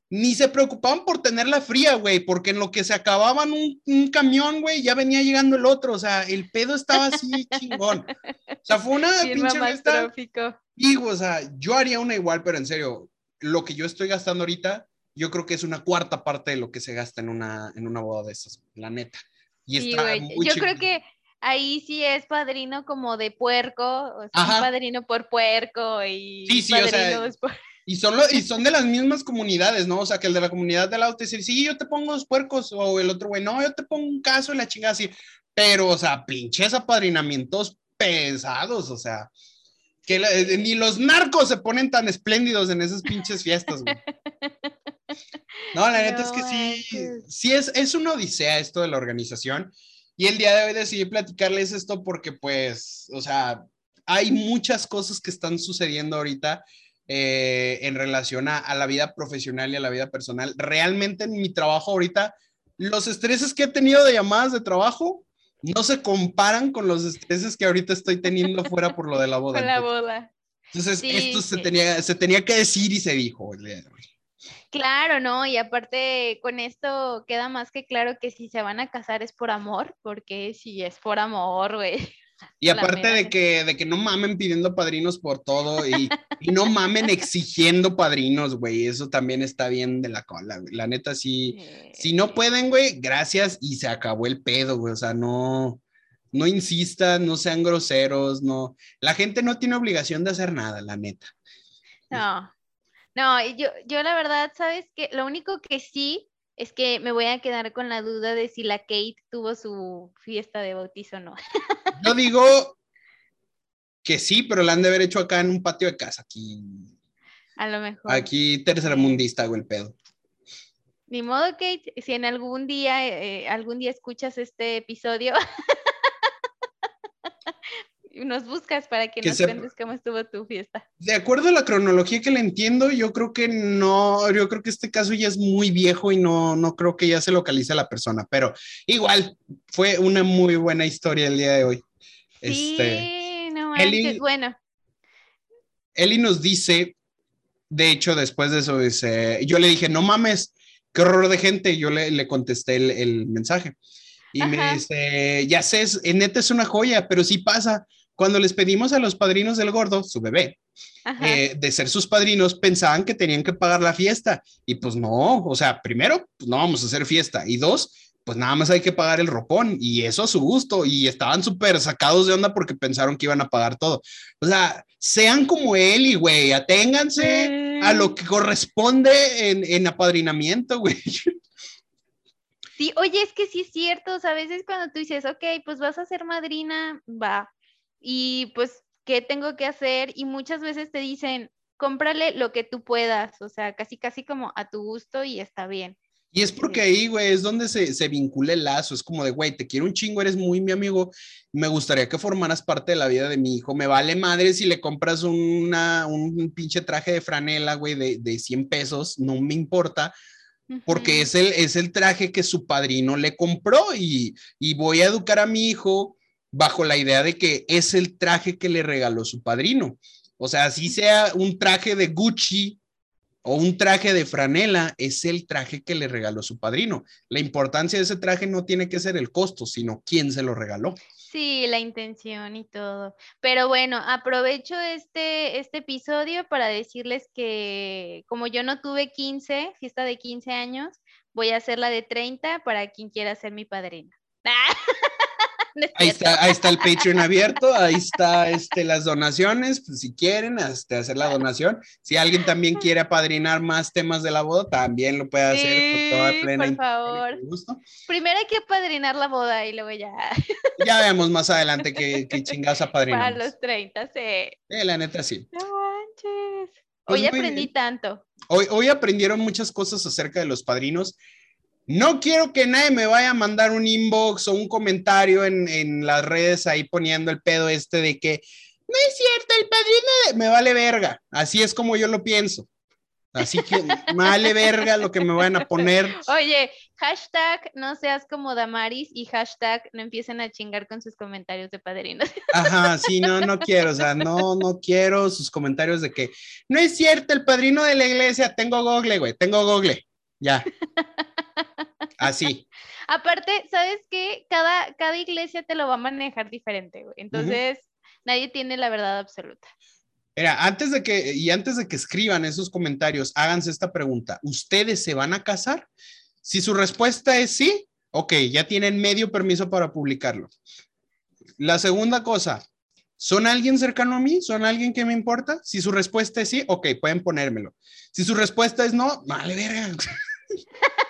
Ni se preocupaban por tenerla fría, güey, porque en lo que se acababan un, camión, güey, ya venía llegando el otro. O sea, el pedo estaba así chingón. O sea, fue una pinche fiesta. Y, o sea, yo haría una igual, pero en serio, lo que yo estoy gastando ahorita, yo creo que es una cuarta parte de lo que se gasta en una, en una boda de esas, la neta. Y sí, está Yo creo que ahí sí es padrino como de puerco, o sea, padrino por puerco y sí, sí, o sea, y son, y son de las mismas comunidades, ¿no? O sea, que el de la comunidad del auto dice, sí, yo te pongo los puercos, o el otro güey, no, yo te pongo un caso y la chingada así, pero, o sea, pinches apadrinamientos pesados, o sea, que ni los narcos se ponen tan espléndidos en esas pinches fiestas, güey. No, la neta es que sí, sí es, es una odisea esto de la organización. Y el día de hoy decidí platicarles esto porque, pues, o sea, hay muchas cosas que están sucediendo ahorita eh, en relación a, a, la vida profesional y a la vida personal. Realmente en mi trabajo ahorita, los estreses que he tenido de llamadas de trabajo no se comparan con los estreses que ahorita estoy teniendo fuera por lo de la boda. la boda. Entonces, esto Se, tenía, se tenía que decir y se dijo el día de hoy. Claro, ¿no? Y aparte con esto queda más que claro que si se van a casar es por amor, porque si es por amor, güey. Y aparte de que, de que no mamen pidiendo padrinos por todo y, no mamen exigiendo padrinos, güey, eso también está bien de la cola, güey. La neta, sí, si no pueden, güey, gracias y se acabó el pedo, güey. O sea, no, no insistan, no sean groseros, no. La gente no tiene obligación de hacer nada, la neta. No, No, yo, yo la verdad, ¿sabes que Lo único que sí es que me voy a quedar con la duda de si la Kate tuvo su fiesta de bautizo o no. Yo digo que sí, pero la han de haber hecho acá en un patio de casa, aquí. A lo mejor. Aquí tercermundista hago el pedo. Ni modo, Kate, si en algún día, eh, algún día escuchas este episodio, nos buscas para que, nos cuentes cómo estuvo tu fiesta. De acuerdo a la cronología que le entiendo, yo creo que no, yo creo que este caso ya es muy viejo y no, no creo que ya se localice a la persona, pero igual fue una muy buena historia el día de hoy. Sí, este, no manches, bueno. Eli nos dice, de hecho, después de eso, dice, yo le dije, no mames, qué horror de gente, yo le, le contesté el, el mensaje. Y me dice, ya sé, en neta es una joya, pero sí pasa cuando les pedimos a los padrinos del gordo, su bebé, eh, de ser sus padrinos, pensaban que tenían que pagar la fiesta. Y pues no, o sea, primero, pues no vamos a hacer fiesta. Y dos, pues nada más hay que pagar el ropón. Y eso a su gusto. Y estaban súper sacados de onda porque pensaron que iban a pagar todo. O sea, sean como él y, güey, aténganse a lo que corresponde en, en apadrinamiento, güey. Sí, oye, es que sí es cierto, o sea, a veces cuando tú dices, ok, pues vas a ser madrina, va, y pues, ¿qué tengo que hacer? Y muchas veces te dicen, cómprale lo que tú puedas, o sea, casi, casi como a tu gusto y está bien. Y es porque ahí, güey, es donde se, se, vincula el lazo. Es como de, güey, te quiero un chingo, eres muy mi amigo. Me gustaría que formaras parte de la vida de mi hijo. Me vale madre si le compras una, un pinche traje de franela, güey, de, de 100 pesos. No me importa, porque es, el, es el traje que su padrino le compró y, y voy a educar a mi hijo bajo la idea de que es el traje que le regaló su padrino. O sea, si sea un traje de Gucci o un traje de franela, es el traje que le regaló su padrino. La importancia de ese traje no tiene que ser el costo, sino quién se lo regaló. Sí, la intención y todo. Pero bueno, aprovecho este, este episodio para decirles que como yo no tuve 15, fiesta de 15 años, voy a hacer la de 30 para quien quiera ser mi padrina. ahí, está, ahí está el Patreon abierto, ahí está este, las donaciones, pues, si quieren este, hacer la donación. Si alguien también quiere apadrinar más temas de la boda, también lo puede hacer con toda plena por favor. Primero hay que apadrinar la boda y luego ya. Ya vemos más adelante qué, qué chingados apadrinamos. Para los 30, sí. la neta sí. No manches. Pues hoy aprendí tanto. Hoy, hoy aprendieron muchas cosas acerca de los padrinos. No quiero que nadie me vaya a mandar un inbox o un comentario en, las redes ahí poniendo el pedo este de que no es cierto, el padrino me vale verga. Así es como yo lo pienso. Así que vale verga lo que me van a poner. Oye, hashtag no seas como Damaris y hashtag no empiecen a chingar con sus comentarios de padrinos. Ajá, sí, no, no quiero, o sea, no, no quiero sus comentarios de que no es cierto, el padrino de la iglesia, tengo Google, güey, tengo Google, ya. Así. Aparte, ¿sabes qué? Cada, cada iglesia te lo va a manejar diferente, güey. Entonces, nadie tiene la verdad absoluta. Mira, antes de que, y antes de que escriban esos comentarios, háganse esta pregunta. ¿Ustedes se van a casar? Si su respuesta es sí, ok, ya tienen medio permiso para publicarlo. La segunda cosa, ¿son alguien cercano a mí? ¿Son alguien que me importa? Si su respuesta es sí, ok, pueden ponérmelo. Si su respuesta es no, vale, verga.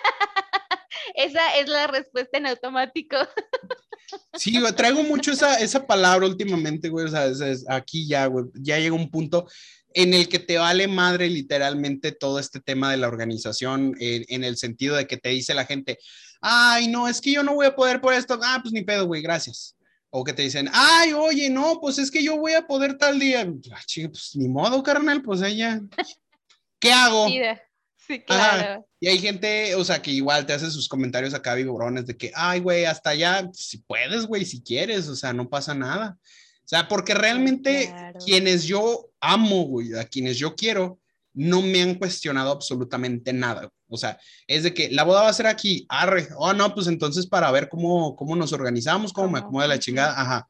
Esa es la respuesta en automático. Sí, traigo mucho esa, esa palabra últimamente, güey. O sea, aquí ya, güey, ya llega un punto en el que te vale madre literalmente todo este tema de la organización, en, el sentido de que te dice la gente, ay, no, es que yo no voy a poder por esto. Ah, pues ni pedo, güey, gracias. O que te dicen, ay, oye, no, pues es que yo voy a poder tal día. Ah, pues ni modo, carnal, pues ella. ¿Qué hago? Sí, claro. Y hay gente, o sea, que igual te hace sus comentarios acá vigorones de que, ay, güey, hasta allá, si puedes, güey, si quieres, o sea, no pasa nada. O sea, porque realmente quienes yo amo, güey, a quienes yo quiero, no me han cuestionado absolutamente nada. O sea, es de que la boda va a ser aquí, arre, oh, no, pues entonces para ver cómo, cómo nos organizamos, cómo me acomoda la chingada, ajá.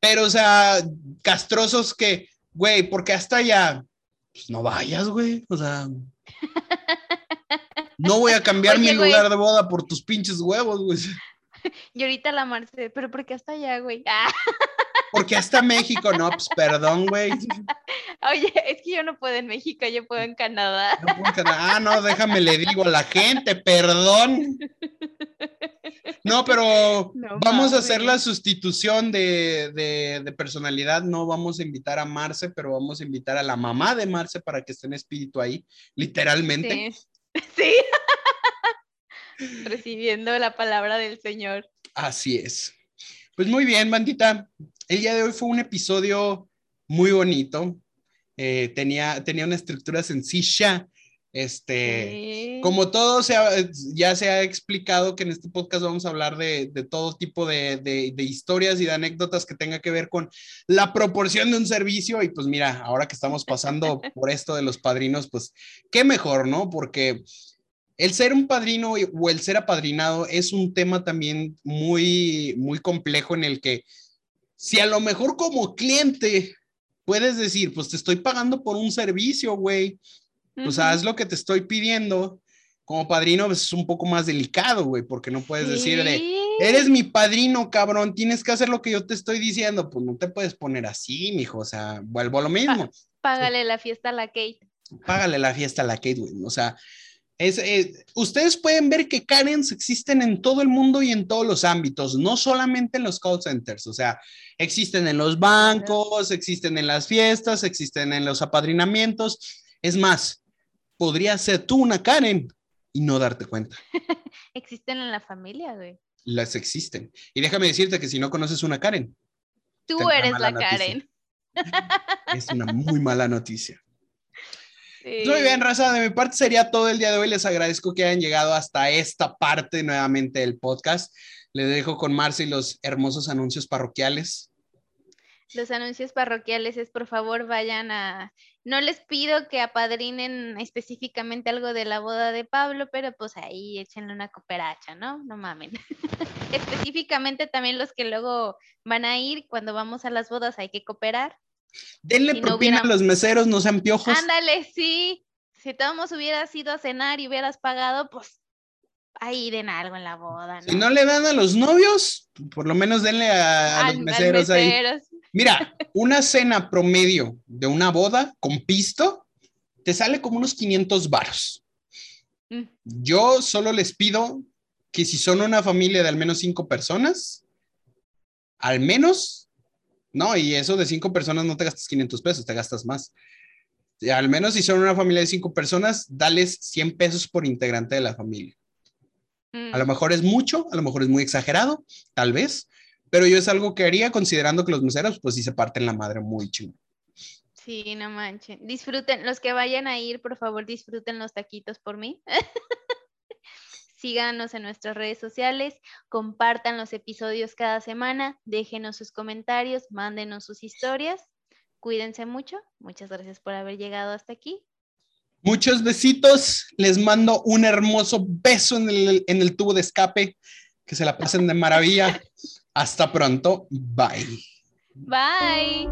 Pero, o sea, castrosos que, güey, porque hasta allá, pues no vayas, güey, o sea. No voy a cambiar mi lugar de boda por tus pinches huevos, güey. Y ahorita la Marce, pero ¿por qué hasta allá, güey? Ah. porque hasta México, no, pues perdón, güey. Oye, es que yo no puedo en México, yo puedo en Canadá. No puedo en Canadá. Ah, no, déjame le digo a la gente, perdón. No, pero No vamos a hacer la sustitución de, de- de personalidad. No vamos a invitar a Marce, pero vamos a invitar a la mamá de Marce para que esté en espíritu ahí, literalmente. Sí. Sí. Recibiendo la palabra del Señor. Así es. Pues muy bien, bandita. El día de hoy fue un episodio muy bonito. Eh, tenía, tenía una estructura sencilla. Este, Sí. como todo se ha- ya se ha explicado que en este podcast vamos a hablar de, de todo tipo de, de- de historias y de anécdotas que tenga que ver con la proporción de un servicio. Y pues mira, ahora que estamos pasando por esto de los padrinos, pues qué mejor, ¿no? Porque el ser un padrino o el ser apadrinado es un tema también muy, muy complejo en el que si a lo mejor como cliente puedes decir, pues te estoy pagando por un servicio, güey, pues Ujú. haz lo que te estoy pidiendo. Como padrino pues, es un poco más delicado, güey, porque no puedes decir de, Sí. eres mi padrino, cabrón, tienes que hacer lo que yo te estoy diciendo. Pues no te puedes poner así, mijo, o sea, vuelvo a lo mismo. Págale la fiesta a la Kate. Págale la fiesta a la Kate, güey. O sea, es, ustedes pueden ver que Karens existen en todo el mundo y en todos los ámbitos, no solamente en los call centers, o sea, existen en los bancos, existen en las fiestas, existen en los apadrinamientos. Es más, podría ser tú una Karen y no darte cuenta. Existen en la familia, güey. Las existen. Y déjame decirte que si no conoces una Karen, Tú eres la noticia. Karen. es una muy mala noticia. Sí. Muy bien, raza, de mi parte sería todo el día de hoy. Les agradezco que hayan llegado hasta esta parte nuevamente del podcast. Les dejo con Marce y los hermosos anuncios parroquiales. Los anuncios parroquiales es por favor vayan a. No les pido que apadrinen específicamente algo de la boda de Pablo, pero pues ahí échenle una cooperacha, ¿no? No mamen. Específicamente también los que luego van a ir cuando vamos a las bodas hay que cooperar. Denle Si no propina hubiera- a los meseros, no sean piojos. Ándale, sí. Si todos hubieras ido a cenar y hubieras pagado, pues ahí den algo en la boda, ¿no? Si no le dan a los novios, por lo menos denle a, a Al- los al meseros ahí. Mira, una cena promedio de una boda con pisto te sale como unos 500 varos. Mm. Yo solo les pido que si son una familia de al menos cinco personas, al menos, no, y eso de cinco personas no te gastas 500 pesos, te gastas más. Y Al menos si son una familia de cinco personas, dales 100 pesos por integrante de la familia. A lo Mm. mejor es mucho, a lo mejor es muy exagerado, tal vez, pero yo es algo que haría considerando que los meseros, pues sí se parten la madre muy chido. Sí, no manchen. Disfruten, los que vayan a ir, por favor, disfruten los taquitos por mí. Síganos en nuestras redes sociales, compartan los episodios cada semana, déjenos sus comentarios, mándenos sus historias. Cuídense mucho. Muchas gracias por haber llegado hasta aquí. Muchos besitos, les mando un hermoso beso en el, en el tubo de escape, que se la pasen de maravilla. Hasta pronto. Bye. Bye.